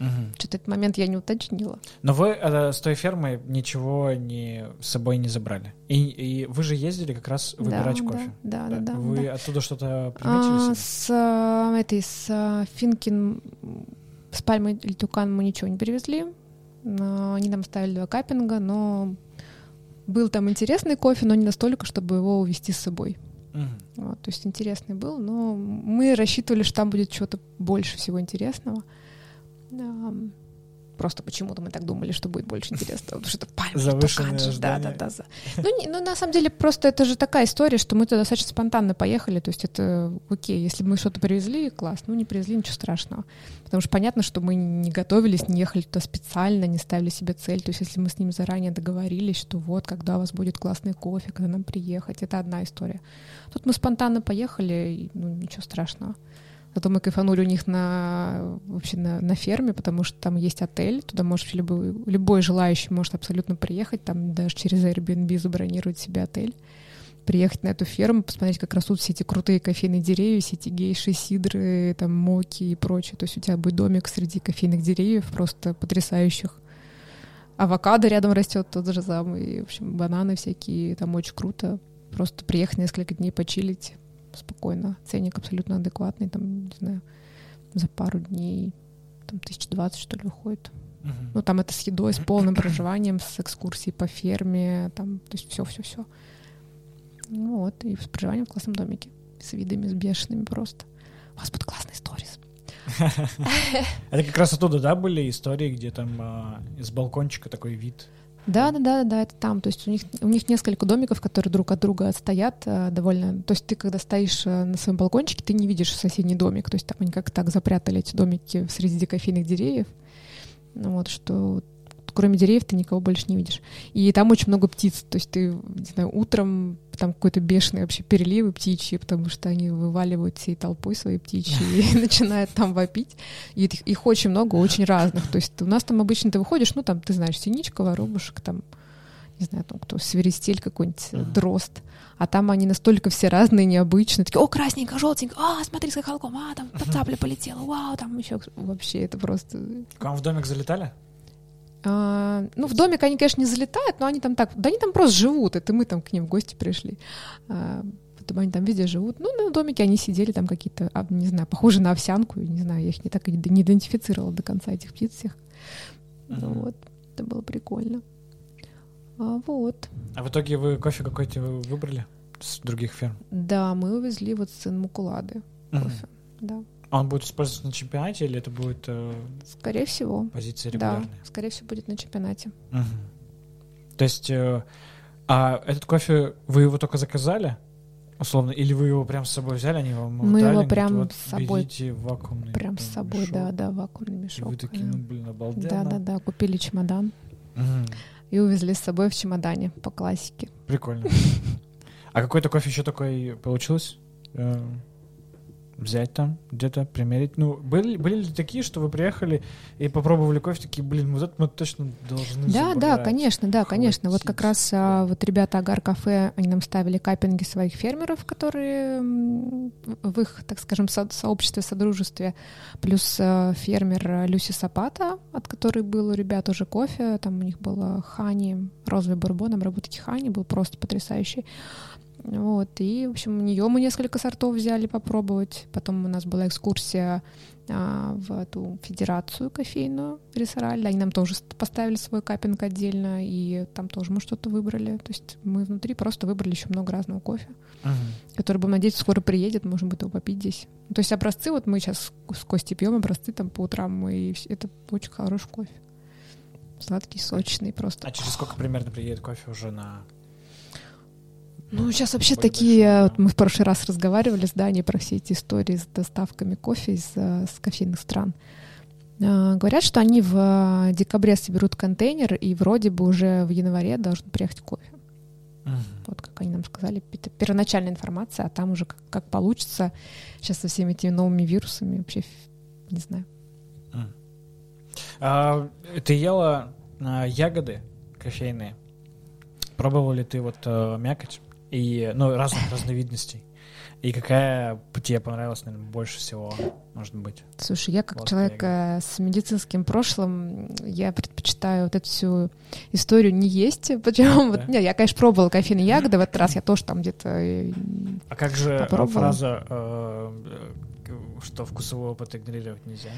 Угу. Что-то этот момент я не уточнила. Но вы э, с той фермы ничего не, с собой не забрали. И, и вы же ездили как раз выбирать да, кофе. Да, да, да. да вы да. оттуда что-то приметили? А, с э, этой, с э, Финкин, с Пальмой или Тукан мы ничего не перевезли. Они нам ставили два капинга, но был там интересный кофе, но не настолько, чтобы его увезти с собой. Угу. Вот, то есть интересный был, но мы рассчитывали, что там будет что-то больше всего интересного. Просто почему-то мы так думали, что будет больше интересного, потому что это пальма, Завышенные же, да, да, да. Ну, не, ну, на самом деле, просто это же такая история, что мы туда достаточно спонтанно поехали, то есть это окей, если мы что-то привезли, класс, ну, не привезли, ничего страшного. Потому что понятно, что мы не готовились, не ехали туда специально, не ставили себе цель, то есть если мы с ними заранее договорились, что вот, когда у вас будет классный кофе, когда нам приехать, это одна история. Тут мы спонтанно поехали, ну, ничего страшного. Зато мы кайфанули у них на, вообще на, на ферме, потому что там есть отель, туда может любой, любой желающий может абсолютно приехать, там даже через Airbnb забронировать себе отель, приехать на эту ферму, посмотреть, как растут все эти крутые кофейные деревья, все эти гейши, сидры, там моки и прочее. То есть у тебя будет домик среди кофейных деревьев, просто потрясающих. Авокадо рядом растет тот же самый, в общем, бананы всякие, там очень круто. Просто приехать несколько дней почилить, спокойно. Ценник абсолютно адекватный, там, не знаю, за пару дней там тысяч двадцать, что ли, выходит. Uh-huh. Ну, там это с едой, с полным проживанием, с экскурсией по ферме, там, то есть все-все-все. Ну вот, и с проживанием в классном домике, с видами, с бешеными просто. У вас будут классные сторис. Это как раз оттуда, да, были истории, где там а, из балкончика такой вид да, да, да, да, это там. То есть у них, у них несколько домиков, которые друг от друга отстоят э, довольно. То есть ты, когда стоишь э, на своем балкончике, ты не видишь соседний домик. То есть там они как так запрятали эти домики среди кофейных деревьев. Ну, вот, что кроме деревьев ты никого больше не видишь. И там очень много птиц. То есть ты, не знаю, утром там какой-то бешеный вообще переливы птичьи, потому что они вываливают всей толпой свои птичьи и начинают там вопить. И их, их очень много, очень разных. То есть у нас там обычно ты выходишь, ну там, ты знаешь, синичка, воробушек, там, не знаю, там кто, свиристель какой-нибудь, uh-huh. дрозд. А там они настолько все разные, необычные. Такие, о, красненько, желтенько, а, смотри, с хохолком, а, там цапля полетела, вау, там еще вообще это просто... К вам в домик залетали? А, ну, в домик они, конечно, не залетают, но они там так, да они там просто живут, это мы там к ним в гости пришли. А, потом они там везде живут. Ну, на домике они сидели там какие-то, а, не знаю, похожие на овсянку, не знаю, я их не так и не идентифицировала до конца этих птиц всех. Ну, вот, это было прикольно. А, вот. А в итоге вы кофе какой-то выбрали с других ферм? Да, мы увезли вот сын Мукулады кофе, да. А он будет использоваться на чемпионате или это будет э, скорее всего позиция регулярная? Да, скорее всего будет на чемпионате. Угу. То есть, э, а этот кофе вы его только заказали? Условно, или вы его прям с собой взяли, они вам Мы дали, его прям вот, с собой. вакуумный Прям с собой, мешок, да, да, вакуумный мешок. И вы такие, ну, блин, обалденно. Да, да, да, купили чемодан угу. и увезли с собой в чемодане по классике. Прикольно. А какой-то кофе еще такой получилось? Взять там, где-то примерить. Ну, были, были ли такие, что вы приехали и попробовали кофе, такие, блин, вот это мы точно должны Да, забрать. да, конечно, да, конечно. Вот как раз а, вот ребята Агар Кафе, они нам ставили капинги своих фермеров, которые в их, так скажем, со- сообществе, содружестве, плюс а, фермер Люси Сапата, от которой был у ребят уже кофе, там у них было хани, розовый бурбон, обработки хани, был просто потрясающий. Вот, и, в общем, у нее мы несколько сортов взяли попробовать. Потом у нас была экскурсия а, в эту федерацию кофейную Ресораль. Они нам тоже поставили свой капинг отдельно, и там тоже мы что-то выбрали. То есть мы внутри просто выбрали еще много разного кофе, uh-huh. который, будем надеяться, скоро приедет, можем будет его попить здесь. То есть образцы, вот мы сейчас с Костей пьем образцы там по утрам, и это очень хороший кофе. Сладкий, сочный просто. А через сколько примерно приедет кофе уже на ну, сейчас вообще такие, вот мы в прошлый раз разговаривали с Даней про все эти истории с доставками кофе из э, с кофейных стран. А, говорят, что они в э, декабре соберут контейнер, и вроде бы уже в январе должен приехать кофе. Uh-huh. Вот как они нам сказали, это первоначальная информация, а там уже как, как получится сейчас со всеми этими новыми вирусами, вообще не знаю. А, ты ела а, ягоды кофейные? Пробовали ты вот а, мякоть? И, ну, разных разновидностей. И какая тебе понравилась, наверное, больше всего, может быть? Слушай, я как Вот человек я э, с медицинским прошлым, я предпочитаю вот эту всю историю не есть. Почему? Да. Вот, не, я, конечно, пробовала кофейные ягоды, в этот раз я тоже там где-то... А как же э, Попробовала. фраза, э, э, что вкусовой опыт игнорировать нельзя?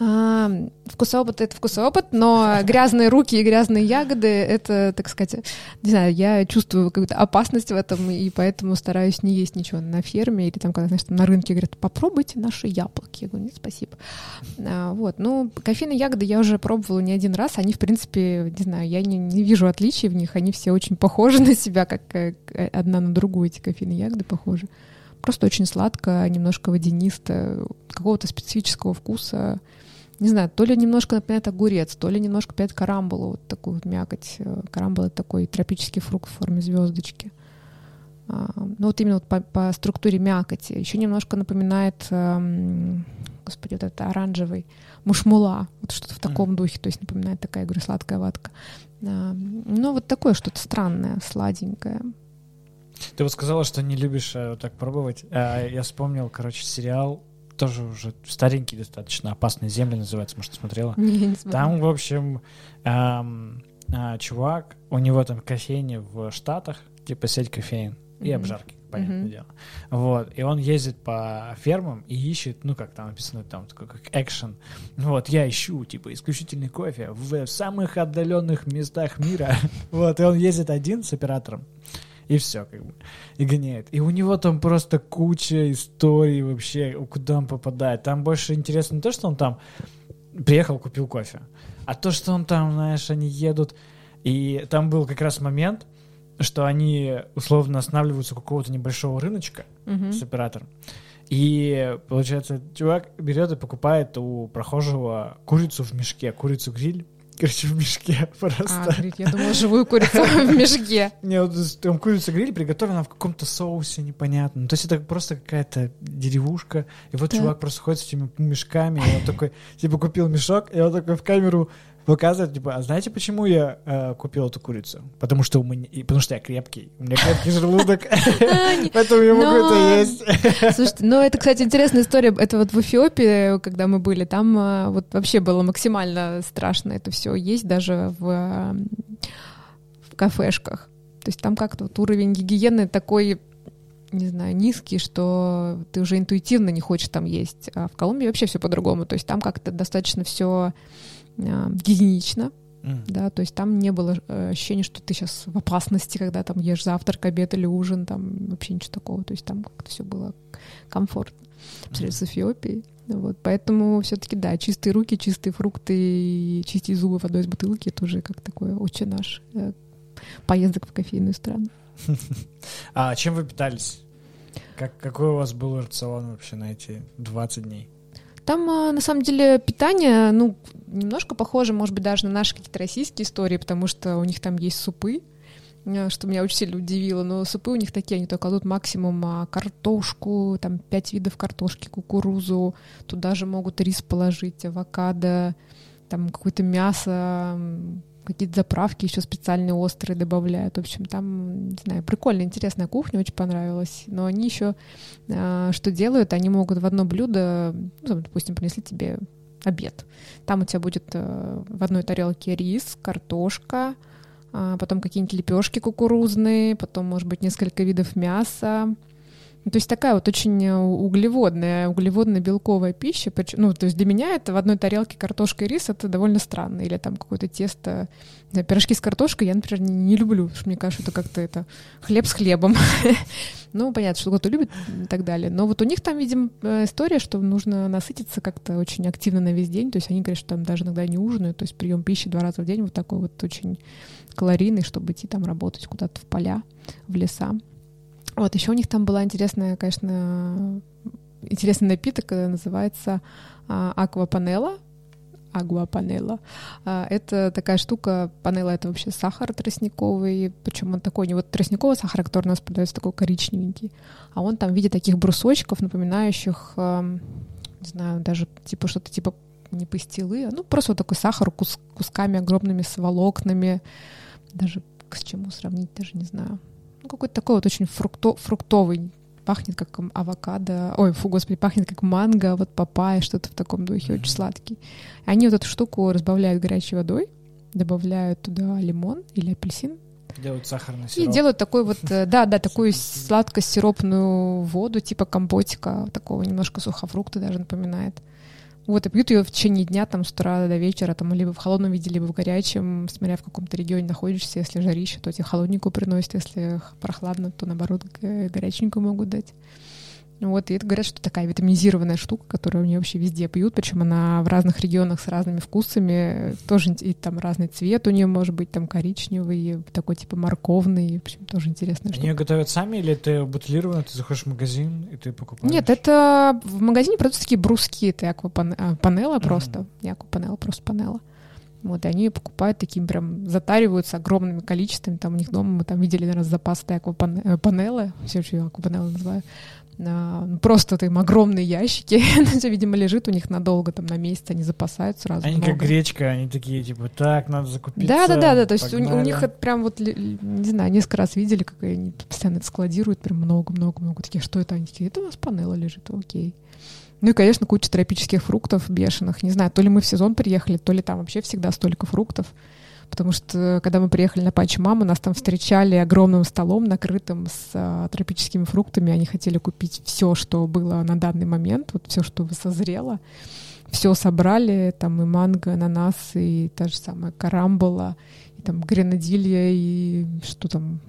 А, вкусовой опыт — это вкусовой опыт, но грязные руки и грязные ягоды — это, так сказать, не знаю, я чувствую какую-то опасность в этом, и поэтому стараюсь не есть ничего на ферме или там, когда, знаешь, там на рынке говорят, попробуйте наши яблоки. Я говорю, нет, спасибо. А, вот, ну, кофейные ягоды я уже пробовала не один раз, они, в принципе, не знаю, я не, не вижу отличий в них, они все очень похожи на себя, как э, к- одна на другую эти кофейные ягоды похожи. Просто очень сладко, немножко водянисто, какого-то специфического вкуса. Не знаю, то ли немножко напоминает огурец, то ли немножко напоминает карамбулу, вот такую вот мякоть. Э, это такой тропический фрукт в форме звездочки. А, Ну вот именно вот по, по структуре мякоти. Еще немножко напоминает, эм, господи, вот это оранжевый, мушмула, вот что-то в таком духе, то есть напоминает такая, говорю, сладкая ватка. А, Ну вот такое что-то странное, сладенькое. Ты вот сказала, что не любишь э, вот так пробовать. А, я вспомнил, короче, сериал, тоже уже старенький достаточно, «Опасные земли» называется, может, смотрела? Не, не смотрю. Там, в общем, ам, а, чувак, у него там кофейня в Штатах, типа сеть кофеин и Мгм. обжарки, понятное Мгм. дело. Вот, и он ездит по фермам и ищет, ну, как там написано, там такой как экшен. Вот, я ищу, типа, исключительный кофе в самых отдаленных местах мира. Вот, и он ездит один с оператором. И все, как бы, и гоняет. И у него там просто куча историй вообще, куда он попадает. Там больше интересно не то, что он там приехал, купил кофе, а то, что он там, знаешь, они едут. И там был как раз момент, что они условно останавливаются у какого-то небольшого рыночка Мгм. с оператором. И, получается, чувак берет и покупает у прохожего курицу в мешке, курицу-гриль, короче, в мешке А, просто. говорит, я думала, живую курицу в мешке. Не, вот с- там курица-гриль приготовлена в каком-то соусе непонятном. То есть это просто какая-то деревушка. И вот чувак просто ходит с этими мешками, и он такой, типа, купил мешок, и он такой в камеру показывает, типа, а знаете, почему я э, купил эту курицу? Потому что у меня, потому что я крепкий, у меня крепкий желудок, поэтому я могу это есть. Слушайте, ну это, кстати, интересная история. Это вот в Эфиопии, когда мы были, там а, вот вообще было максимально страшно это все есть даже в, а, в кафешках. То есть там как-то вот уровень гигиены такой, не знаю, низкий, что ты уже интуитивно не хочешь там есть. А в Колумбии вообще все по-другому. То есть там как-то достаточно все гигиенично, М. да, то есть там не было э, ощущения, что ты сейчас в опасности, когда там ешь завтрак, обед или ужин, там вообще ничего такого, то есть там как-то все было комфортно. По сравнению с Эфиопией. Вот, поэтому все-таки, да, чистые руки, чистые фрукты и чистить зубы водой из бутылки, это уже как такой очень наш э, поездок в кофейную страну. А чем вы питались? Как, какой у вас был рацион вообще на эти 20 дней? Там, а, на самом деле, питание, ну, немножко похоже, может быть, даже на наши какие-то российские истории, потому что у них там есть супы, э, что меня очень сильно удивило. Но супы у них такие, они только кладут максимум а, картошку, там пять видов картошки, кукурузу, туда же могут рис положить, авокадо, там какое-то мясо, какие-то заправки еще специальные острые добавляют. В общем, там, не знаю, прикольная, интересная кухня, очень понравилась. Но они еще а, что делают? Они могут в одно блюдо, ну, допустим, принесли тебе обед. Там у тебя будет э, в одной тарелке рис, картошка, а, потом какие-нибудь лепешки кукурузные, потом, может быть, несколько видов мяса. Ну, то есть такая вот очень э, углеводная, углеводно-белковая пища. Ну, то есть для меня это в одной тарелке картошка и рис это довольно странно. Или там какое-то тесто, знаю, пирожки с картошкой я, например, не, не люблю, потому что мне кажется, это как-то это хлеб с хлебом. Ну, понятно, что кто-то любит и так далее. Но вот у них там, видимо, э, история, что нужно насытиться как-то очень активно на весь день. То есть они говорят, что там даже иногда не ужинают. То есть прием пищи два раза в день вот такой вот очень калорийный, чтобы идти там работать куда-то в поля, в леса. Вот, еще у них там была интересная, конечно, интересный напиток, называется а, аквапанела. Агуапанела. А, Это такая штука, панела это вообще сахар тростниковый, причем он такой не вот тростниковый сахар, который у нас продается такой коричневенький, а он там в виде таких брусочков, напоминающих, не знаю, даже типа что-то типа не пастилы, а ну просто вот такой сахар кус- кусками огромными с волокнами, даже к чему сравнить, даже не знаю. Ну, какой-то такой вот очень фрукто, фруктовый, пахнет как авокадо, ой, фу, господи, пахнет как манго, вот папайя, что-то в таком духе, очень сладкий. Они вот эту штуку разбавляют горячей водой, добавляют туда лимон или апельсин, Делают сахарный сироп. и делают такой вот, э, да, да, такую сладко-сиропную воду, типа компотика, такого немножко сухофрукта даже напоминает. Вот, и пьют ее в течение дня, там, с утра до вечера, там, либо в холодном виде, либо в горячем, смотря в каком-то регионе находишься. Если жарище, то тебе холодненькую приносят, если прохладно, то, наоборот, горяченькую могут дать. Вот, и это говорят, что такая витаминизированная штука, которую они вообще везде пьют, причем она в разных регионах с разными вкусами, тоже и там разный цвет у нее может быть, там коричневый, такой типа морковный, в общем, тоже интересная Они штука. ее готовят сами или это бутылировано, ты заходишь в магазин и ты покупаешь? Нет, это в магазине продаются такие бруски, это аквапанела просто, не аквапанела, просто панела. Вот, и они её покупают таким прям, затариваются огромными количествами, там у них дома мы там видели, наверное, запас этой аквапанелы, все еще ее аквапанелы называю, А, ну, просто вот им огромные ящики, видимо, лежит у них надолго, там на месяц они запасают сразу Они много. как гречка, они такие, типа, так, надо закупиться. Да, да, да, да. То есть у, у погнали». них это прям вот, не знаю, несколько раз видели, как они постоянно это складируют, прям много-много-много. Такие, что это? Они такие, это у нас панела лежит, окей. Ну и, конечно, куча тропических фруктов бешеных. Не знаю, то ли мы в сезон приехали, то ли там вообще всегда столько фруктов. Потому что, когда мы приехали на Пачи Маму, нас там встречали огромным столом, накрытым с а, тропическими фруктами. Они хотели купить все, что было на данный момент, вот все, что созрело. Все собрали, там и манго, ананас, и та же самая карамбола, и там гренадилья, и что там,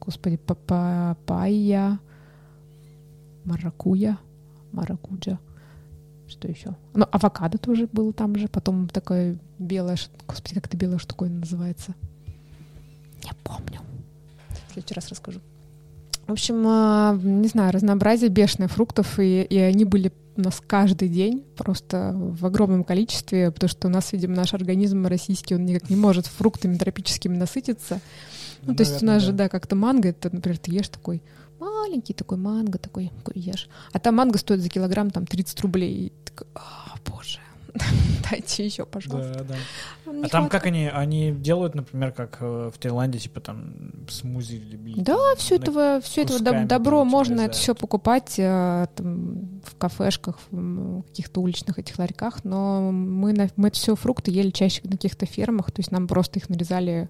господи, папайя, маракуя, маракуджа. Что еще? Ну, авокадо тоже было там же. Потом такое белое... Господи, как это белое штуковина называется? Не помню. В следующий раз расскажу. В общем, а, не знаю, разнообразие бешеное фруктов, и, и они были у нас каждый день, просто в огромном количестве, потому что у нас, видимо, наш организм российский, он никак не может фруктами тропическими насытиться. Ну, то есть у нас же, да, как-то манго, это, например, ты ешь такой маленький такой манго, такой, такой ешь. А там манго стоит за килограмм там 30 рублей. И такой, а, боже, дайте еще, пожалуйста. Да, да. А там как они, они делают, например, как э, в Таиланде, типа там смузи или... Да, все этого, все этого доб- добро там можно тебе это все покупать э, там, в кафешках, в каких-то уличных этих ларьках, но мы, на, мы все фрукты ели чаще на каких-то фермах, то есть нам просто их нарезали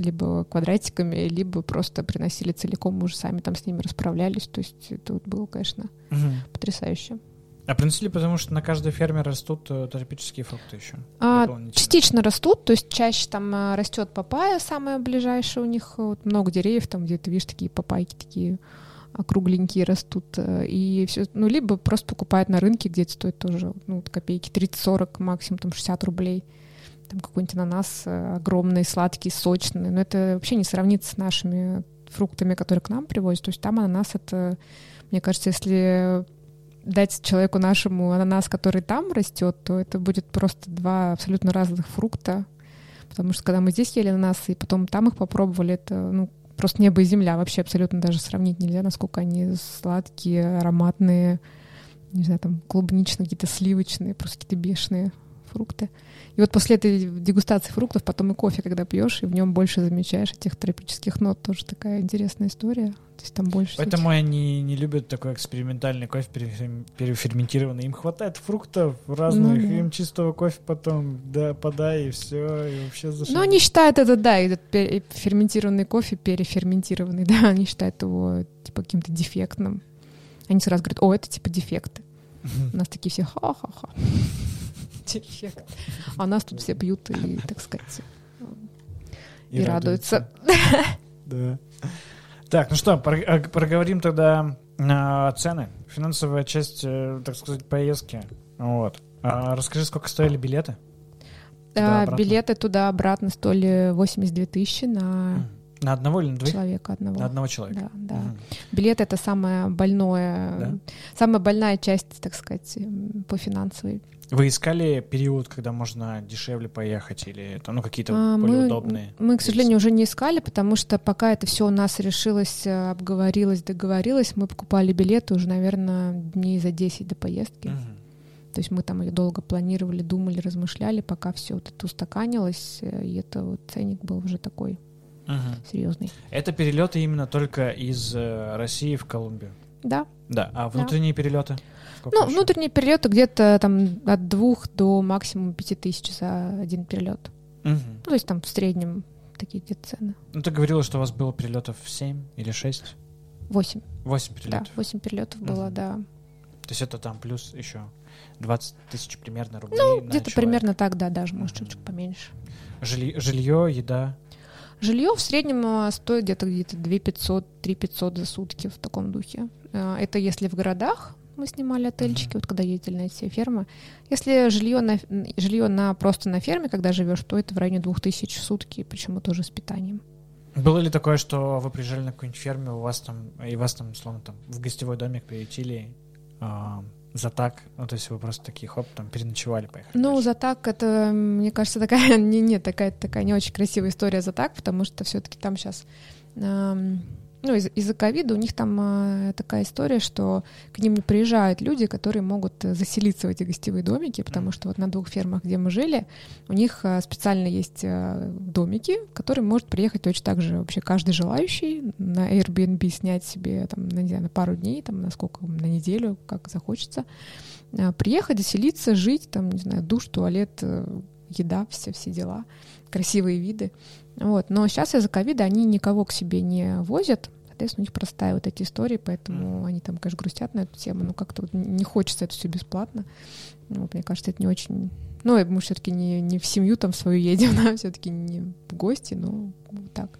либо квадратиками, либо просто приносили целиком, мы уже сами там с ними расправлялись, то есть это вот было, конечно, Мгм. потрясающе. А принесли, потому что на каждой ферме растут э, тропические фрукты еще. А. Частично растут, то есть чаще там а, растет папайя, самая ближайшая у них, вот много деревьев, там где-то, видишь, такие папайки такие округленькие растут, э, и все, ну, либо просто покупают на рынке, где это стоит тоже, ну, копейки, 30-40, максимум там 60 рублей, там какой-нибудь ананас э, огромный, сладкий, сочный, но это вообще не сравнится с нашими фруктами, которые к нам привозят, то есть там ананас это, мне кажется, если дать человеку нашему ананас, который там растет, то это будет просто два абсолютно разных фрукта. Потому что когда мы здесь ели ананасы, и потом там их попробовали, это ну, просто небо и земля. Вообще абсолютно даже сравнить нельзя, насколько они сладкие, ароматные, не знаю, там клубничные, какие-то сливочные, просто какие-то бешеные фрукты. И вот после этой дегустации фруктов потом и кофе, когда пьешь, и в нем больше замечаешь этих тропических нот, тоже такая интересная история. То есть там больше... Поэтому они не любят такой экспериментальный кофе перефер- переферментированный. Им хватает фруктов разных, Ну да. им чистого кофе потом да, подай, и все, и вообще зашли. Ну, они считают это, да, этот ферментированный кофе, переферментированный, да, они считают его, типа, каким-то дефектным. Они сразу говорят, о, это, типа, дефекты. У нас такие все, ха-ха-ха. Дефект. А нас тут все пьют и, так сказать, и, радуются. Да. Так, ну что, э, проговорим тогда а, цены. Финансовая часть, э, так сказать, поездки. Вот. А расскажи, сколько стоили билеты? Да, Туда-обратно. билеты туда-обратно стоили 82 тысячи на На одного или на двоих? человека одного. На одного человека. Да, да. Мгм. Билет это самая больное, Да? самая больная часть, так сказать, м, по финансовой Вы искали период, когда можно дешевле поехать, или это, ну, какие-то А, более мы, удобные? Мы, к сожалению, уже не искали, потому что пока это все у нас решилось, э, обговорилось, договорилось, мы покупали билеты уже, наверное, дней за 10 до поездки. Мгм. То есть мы там ее долго планировали, думали, размышляли, пока все вот это устаканилось, э, и это вот ценник был уже такой. Угу. серьезный. Это перелеты именно только из э, России в Колумбию? Да. Да, а внутренние да. перелеты? Сколько ну, еще? внутренние перелеты где-то там от двух до максимум пяти тысяч за один перелет. Угу. Ну, то есть там в среднем такие где цены. Ну, ты говорила, что у вас было перелетов 7 или 6? 8. 8 перелетов? Да, 8 перелетов угу. было, да. То есть это там плюс еще 20 тысяч примерно рублей Ну, где-то примерно так, да, даже, может, чуть-чуть поменьше. Жилье, жилье, еда? Жилье в среднем а, стоит где-то где-то 2 500, 3 500 за сутки в таком духе. А, это если в городах, мы снимали отельчики, вот когда ездили на эти фермы. Если жилье на, жилье на просто на ферме, когда живешь, то это в районе 2000 в сутки, причем тоже с питанием. Было ли такое, что вы приезжали на какую-нибудь ферму, у вас там, и вас там, словно там, в гостевой домик приютили за так, ну, то есть вы просто такие, хоп, там, переночевали, поехали? Ну, дальше. за так, это, мне кажется, такая, не, не, такая, такая не очень красивая история за так, потому что все таки там сейчас эм, ну, из- из-за ковида у них там э, такая история, что к ним не приезжают люди, которые могут э, заселиться в эти гостевые домики, потому что вот на двух фермах, где мы жили, у них э, специально есть э, домики, в которые может приехать точно так же вообще каждый желающий на Airbnb снять себе там, на, не знаю, на пару дней, там, на сколько, на неделю, как захочется, э, приехать, заселиться, жить, там, не знаю, душ, туалет, э, еда, все, все дела, красивые виды. Вот. Но сейчас из-за ковида они никого к себе не возят, соответственно, у них простая вот эти истории, поэтому они там, конечно, грустят на эту тему, но как-то вот не хочется это все бесплатно. Ну, мне кажется, это не очень... Ну, мы все-таки не, не в семью там свою едем, да, все-таки не в гости, но вот так.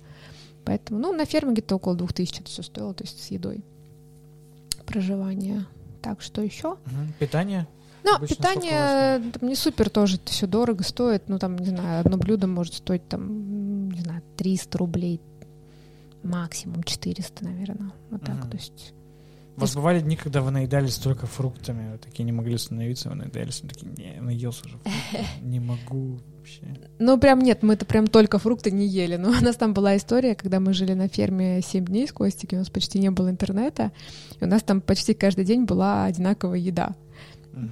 Поэтому, ну, на ферме где-то около двух тысяч это все стоило, то есть с едой проживание. Так, что еще? Питание? Ну, Обычно питание там, не супер тоже это все дорого стоит. Ну, там, не знаю, одно блюдо может стоить там, не знаю, 300 рублей, максимум 400, наверное. Вот так, угу. то есть... У вас бывали дни, когда вы наедались только фруктами, вы такие не могли остановиться, вы наедались, вы такие, не, наелся уже не могу вообще. Ну, прям нет, мы это прям только фрукты не ели. Но у нас там была история, когда мы жили на ферме 7 дней с Костики, у нас почти не было интернета, и у нас там почти каждый день была одинаковая еда.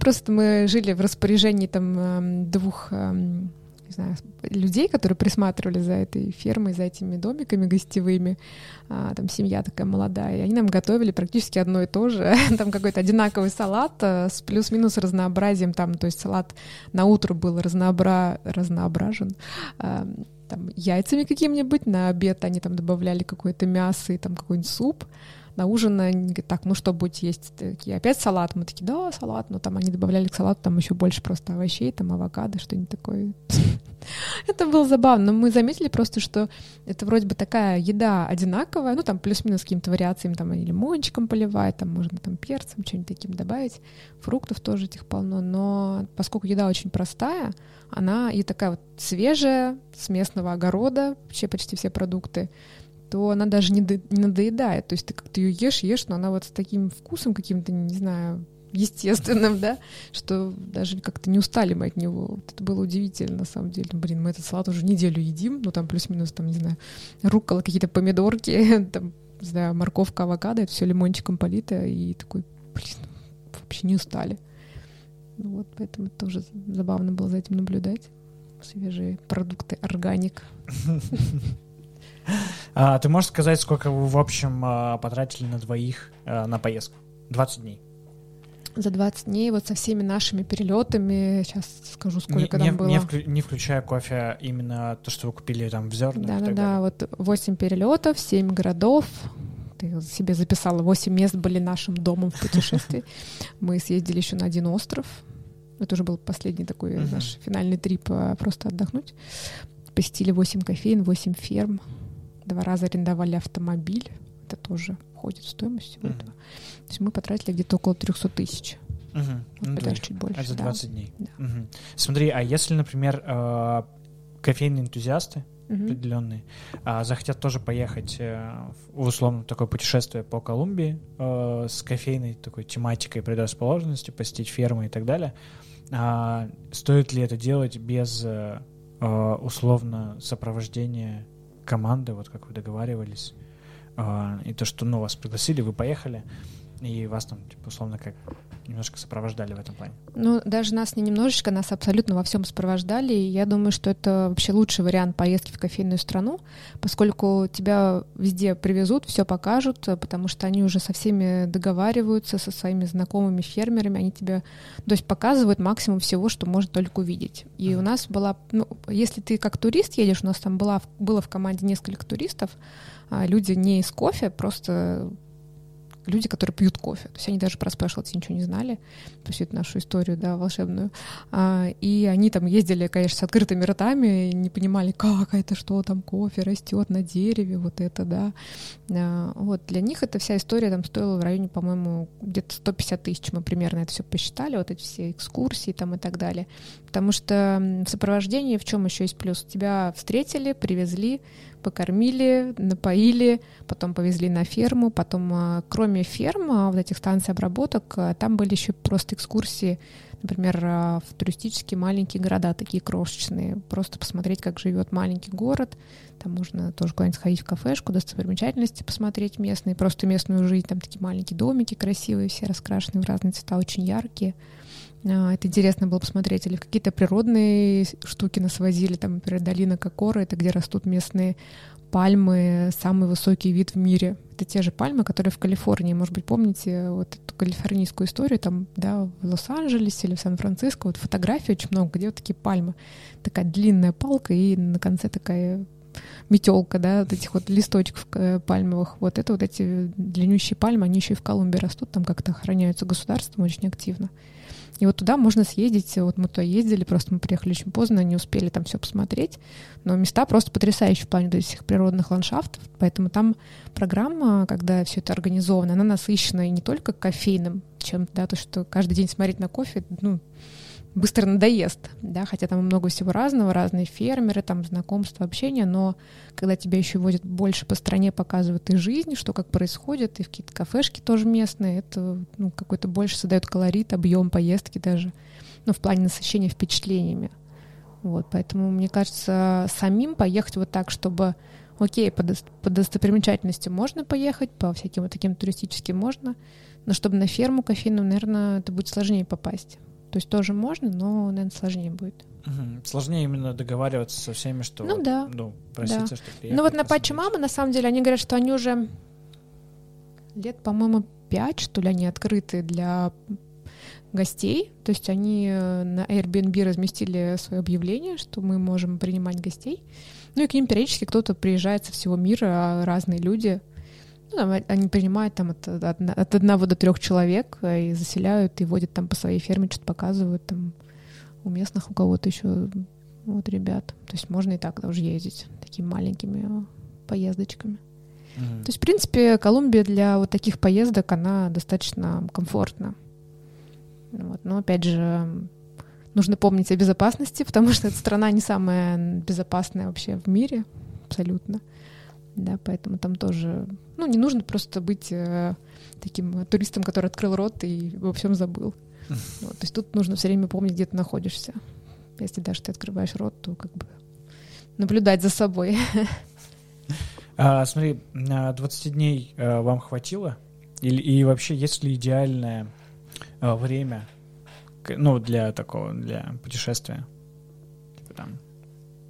Просто мы жили в распоряжении там эм, двух эм, не знаю, людей, которые присматривали за этой фермой, за этими домиками гостевыми. А, там семья такая молодая, и они нам готовили практически одно и то же. там какой-то одинаковый салат а, с плюс-минус разнообразием. Там, то есть салат на утро был разнообра... разноображен. А, там, яйцами каким-нибудь, на обед они там добавляли какое-то мясо и там какой-нибудь суп на ужин они говорят, так, ну что будете есть? Такие, опять салат? Мы такие, да, салат. Но там они добавляли к салату там еще больше просто овощей, там авокадо, что-нибудь такое. Это было забавно. Но мы заметили просто, что это вроде бы такая еда одинаковая, ну там плюс-минус каким-то вариациями, там они лимончиком поливают, там можно там перцем, что-нибудь таким добавить. Фруктов тоже этих полно. Но поскольку еда очень простая, она и такая вот свежая, с местного огорода, вообще почти все продукты, то она даже не, до, не надоедает. То есть ты как-то ее ешь, ешь, но она вот с таким вкусом каким-то, не знаю, естественным, да, что даже как-то не устали мы от него. Вот это было удивительно, на самом деле. Блин, мы этот салат уже неделю едим, ну там плюс-минус, там, не знаю, рукола, какие-то помидорки, там, не знаю, морковка, авокадо, это все лимончиком полито, и такой, блин, вообще не устали. Ну вот, поэтому тоже забавно было за этим наблюдать. Свежие продукты, органик. А, ты можешь сказать, сколько вы в общем а, потратили на двоих а, на поездку? 20 дней. За 20 дней вот со всеми нашими перелетами, сейчас скажу, сколько не, там было. Не, вклю, не включая кофе, именно то, что вы купили там в зернах. Да-да-да, вот 8 перелетов, 7 городов, ты себе записала, 8 мест были нашим домом в путешествии. Мы съездили еще на один остров. Это уже был последний такой наш финальный трип просто отдохнуть. Посетили 8 кофеин, 8 ферм два раза арендовали автомобиль, это тоже входит в стоимость всего mm-hmm. этого. То есть мы потратили где-то около 300 тысяч. Угу. Вот, ну, даже чуть больше. Это за 20 да. дней. Да. Угу. Смотри, а если, например, э, кофейные энтузиасты угу. определенные э, захотят тоже поехать э, в условно такое путешествие по Колумбии э, с кофейной такой тематикой предрасположенности, посетить фермы и так далее, э, стоит ли это делать без э, условно сопровождения команды, вот как вы договаривались, а, и то, что, ну, вас пригласили, вы поехали, И вас там, типа, условно, как немножко сопровождали в этом плане? Ну, даже нас не немножечко, нас абсолютно во всем сопровождали. И я думаю, что это вообще лучший вариант поездки в кофейную страну, поскольку тебя везде привезут, все покажут, потому что они уже со всеми договариваются, со своими знакомыми фермерами, они тебе, то есть показывают максимум всего, что можно только увидеть. И mm-hmm. у нас была, ну, если ты как турист едешь, у нас там была, было в команде несколько туристов, а люди не из кофе, просто люди, которые пьют кофе. То есть они даже про спешлти ничего не знали, то есть эту нашу историю, да, волшебную. А, и они там ездили, конечно, с открытыми ртами, не понимали, как это, что там кофе растет на дереве, вот это, да. А, вот для них эта вся история там стоила в районе, по-моему, где-то 150 тысяч мы примерно это все посчитали, вот эти все экскурсии там и так далее. Потому что в сопровождении в чем еще есть плюс? Тебя встретили, привезли, покормили, напоили, потом повезли на ферму, потом, а, кроме ферм, а, вот этих станций обработок, а, там были еще просто экскурсии, например, в туристические маленькие города, такие крошечные, просто посмотреть, как живет маленький город, там можно тоже куда-нибудь сходить в кафешку, достопримечательности посмотреть местные, просто местную жизнь, там такие маленькие домики красивые, все раскрашенные в разные цвета, очень яркие. Это интересно было посмотреть. Или какие-то природные штуки нас возили, там, например, долина Кокора, это где растут местные пальмы, самый высокий вид в мире. Это те же пальмы, которые в Калифорнии. Может быть, помните вот эту калифорнийскую историю, там, да, в Лос-Анджелесе или в Сан-Франциско, вот фотографий очень много, где вот такие пальмы. Такая длинная палка и на конце такая метелка, да, вот этих вот листочков э, пальмовых. Вот это вот эти длиннющие пальмы, они еще и в Колумбии растут, там как-то охраняются государством очень активно. И вот туда можно съездить. Вот мы туда ездили, просто мы приехали очень поздно, не успели там все посмотреть. Но места просто потрясающие в плане этих природных ландшафтов. Поэтому там программа, когда все это организовано, она насыщена и не только кофейным чем-то, да, то, что каждый день смотреть на кофе, ну, быстро надоест, да, хотя там много всего разного, разные фермеры, там знакомства, общения, но когда тебя еще возят больше по стране, показывают и жизнь, что как происходит, и в какие-то кафешки тоже местные, это ну, какой-то больше создает колорит, объем поездки даже, ну, в плане насыщения впечатлениями. Вот, поэтому, мне кажется, самим поехать вот так, чтобы окей, по, по достопримечательности можно поехать, по всяким вот таким туристическим можно, но чтобы на ферму кофейную, наверное, это будет сложнее попасть. То есть тоже можно, но, наверное, сложнее будет. Угу. Сложнее именно договариваться со всеми, что ну, да. ну проситься, да. что Ну вот на Пачи Мама, на самом деле, они говорят, что они уже лет, по-моему, пять, что ли, они открыты для гостей. То есть они э, на Airbnb разместили свое объявление, что мы можем принимать гостей. Ну и к ним периодически кто-то приезжает со всего мира, разные люди — они принимают там от, от, от одного до трех человек э, и заселяют, и водят там по своей ферме, что-то показывают там у местных, у кого-то еще вот ребят. То есть можно и так тоже ездить такими маленькими поездочками. Mm-hmm. То есть, в принципе, Колумбия для вот таких поездок, она достаточно комфортна. Вот. Но, опять же, нужно помнить о безопасности, потому что эта страна не самая безопасная вообще в мире, абсолютно. Да, поэтому там тоже ну, не нужно просто быть э, таким туристом, который открыл рот и во всем забыл. Вот, то есть тут нужно все время помнить, где ты находишься. Если даже ты открываешь рот, то как бы наблюдать за собой. А, смотри, 20 дней а, вам хватило? Или, и вообще, есть ли идеальное а, время ну, для такого, для путешествия? Типа там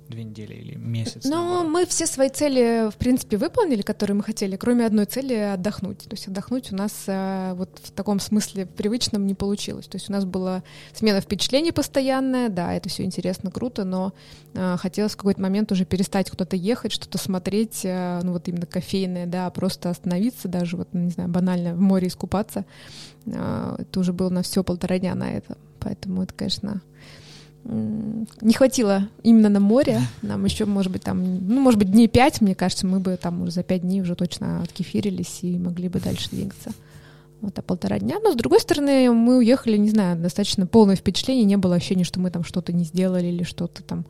две недели или месяц? Ну, мы все свои цели, в принципе, выполнили, которые мы хотели, кроме одной цели — отдохнуть. То есть отдохнуть у нас э, вот в таком смысле привычном не получилось. То есть у нас была смена впечатлений постоянная, да, это все интересно, круто, но э, хотелось в какой-то момент уже перестать куда-то ехать, что-то смотреть, э, ну вот именно кофейное, да, просто остановиться даже, вот, не знаю, банально в море искупаться. Это уже было на все полтора дня на это. Поэтому это, конечно, не хватило именно на море. Нам еще, может быть, там, ну, может быть, дней пять, мне кажется, мы бы там уже за пять дней уже точно откефирились и могли бы дальше двигаться. Вот, а полтора дня. Но, с другой стороны, мы уехали, не знаю, достаточно полное впечатление, не было ощущения, что мы там что-то не сделали или что-то там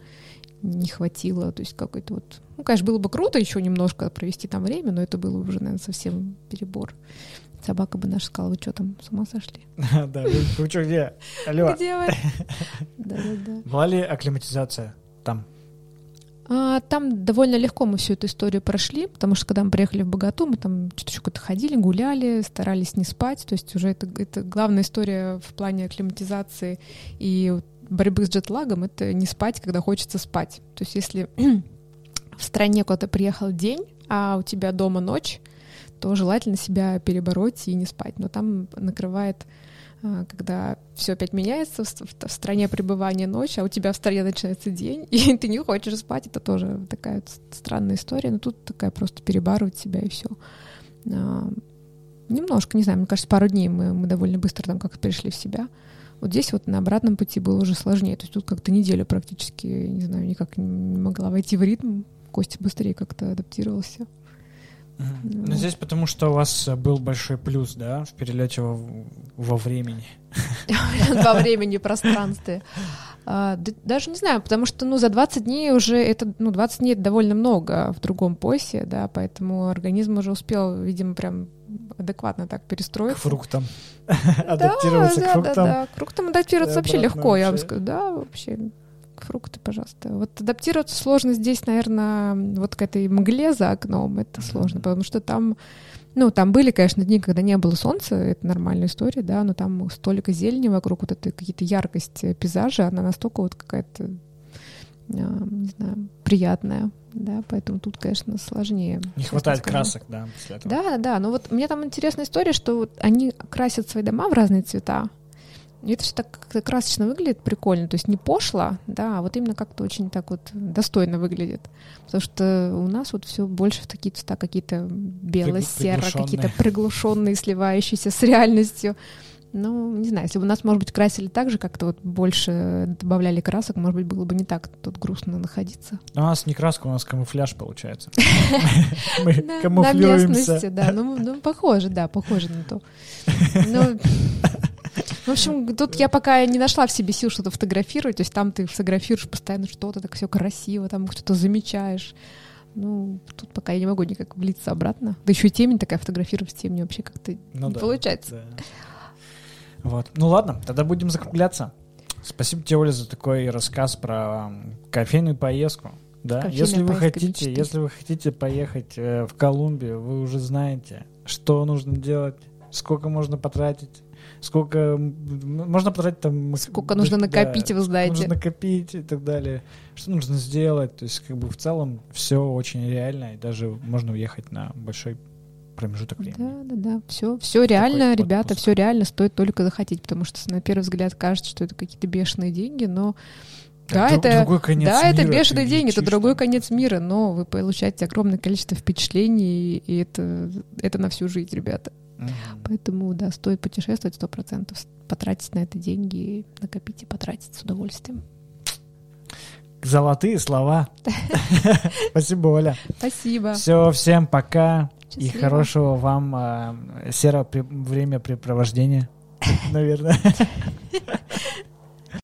не хватило. То есть какой-то вот... Ну, конечно, было бы круто еще немножко провести там время, но это было уже, наверное, совсем перебор. Собака бы наша сказала, вы что там, с ума сошли? Да, вы что, где? Алло. Где вы? Да-да-да. Была ли акклиматизация там? А, там довольно легко мы всю эту историю прошли, потому что когда мы приехали в Богату, мы там что-то еще куда-то ходили, гуляли, старались не спать. То есть уже это, это главная история в плане акклиматизации и борьбы с джетлагом — это не спать, когда хочется спать. То есть если в стране куда-то приехал день, а у тебя дома ночь, то желательно себя перебороть и не спать. Но там накрывает а, когда все опять меняется, в, стране пребывания ночь, а у тебя в стране начинается день, и ты не хочешь спать, это тоже такая странная история, но тут такая просто перебарывать себя и все. А, немножко, не знаю, мне кажется, пару дней мы, мы довольно быстро там как-то пришли в себя. Вот здесь вот на обратном пути было уже сложнее, то есть тут как-то неделю практически, не знаю, никак не могла войти в ритм, Костя быстрее как-то адаптировался. Ну, здесь потому что у вас был большой плюс, да, в перелете во, во времени. Во времени, пространстве. А, даже не знаю, потому что, ну, за 20 дней уже это, ну, 20 дней это довольно много в другом поясе, да, поэтому организм уже успел, видимо, прям адекватно так перестроиться. К фруктам. Адаптироваться к фруктам. Да, да, да. К фруктам адаптироваться вообще легко, я вам скажу. Да, вообще фрукты, пожалуйста. Вот адаптироваться сложно здесь, наверное, вот к этой мгле за окном, это сложно, потому что там, ну, там были, конечно, дни, когда не было солнца, это нормальная история, да, но там столько зелени вокруг, вот это какие-то яркость пейзажа, она настолько вот какая-то, а, не знаю, приятная, да, поэтому тут, конечно, сложнее. Не хватает скажу. красок, да, после этого. Да, да, но вот мне там интересная история, что вот они красят свои дома в разные цвета, это все так как-то красочно выглядит, прикольно. То есть не пошло, да, а вот именно как-то очень так вот достойно выглядит. Потому что у нас вот все больше в такие цвета какие-то бело-серо, какие-то приглушенные, сливающиеся с реальностью. Ну, не знаю, если бы нас, может быть, красили так же, как-то вот больше добавляли красок, может быть, было бы не так тут грустно находиться. У нас не краска, у нас камуфляж получается. Мы камуфлируемся. На местности, да. Ну, ну, похоже, да, похоже на то. Ну, в общем, тут я пока не нашла в себе сил что-то фотографировать, то есть там ты фотографируешь постоянно что-то, так все красиво, там что-то замечаешь. Ну, тут пока я не могу никак влиться обратно. Да еще и темень такая, фотографировать в темени вообще как-то ну, не да, получается. Да. Вот. Ну ладно, тогда будем закругляться. Спасибо тебе, Оля, за такой рассказ про кофейную поездку. Да, Кофейная если вы хотите, мечты. если вы хотите поехать э, в Колумбию, вы уже знаете, что нужно делать, сколько можно потратить сколько можно потратить там... Сколько нужно накопить, да, вы знаете. Нужно накопить и так далее. Что нужно сделать. То есть как бы в целом все очень реально, и даже можно уехать на большой промежуток времени. Да, да, да. Все, все реально, Такой ребята, отпуск. все реально, стоит только захотеть, потому что на первый взгляд кажется, что это какие-то бешеные деньги, но да, Друг, это, другой конец да, мира, это бешеные деньги, это другой конец мира, но вы получаете огромное количество впечатлений, и это, это на всю жизнь, ребята. Mm-hmm. Поэтому, да, стоит путешествовать сто процентов, потратить на это деньги, накопить и потратить с удовольствием. Золотые слова. Спасибо, Оля. Спасибо. Все, всем пока. И хорошего вам э, серого времяпрепровождения, наверное.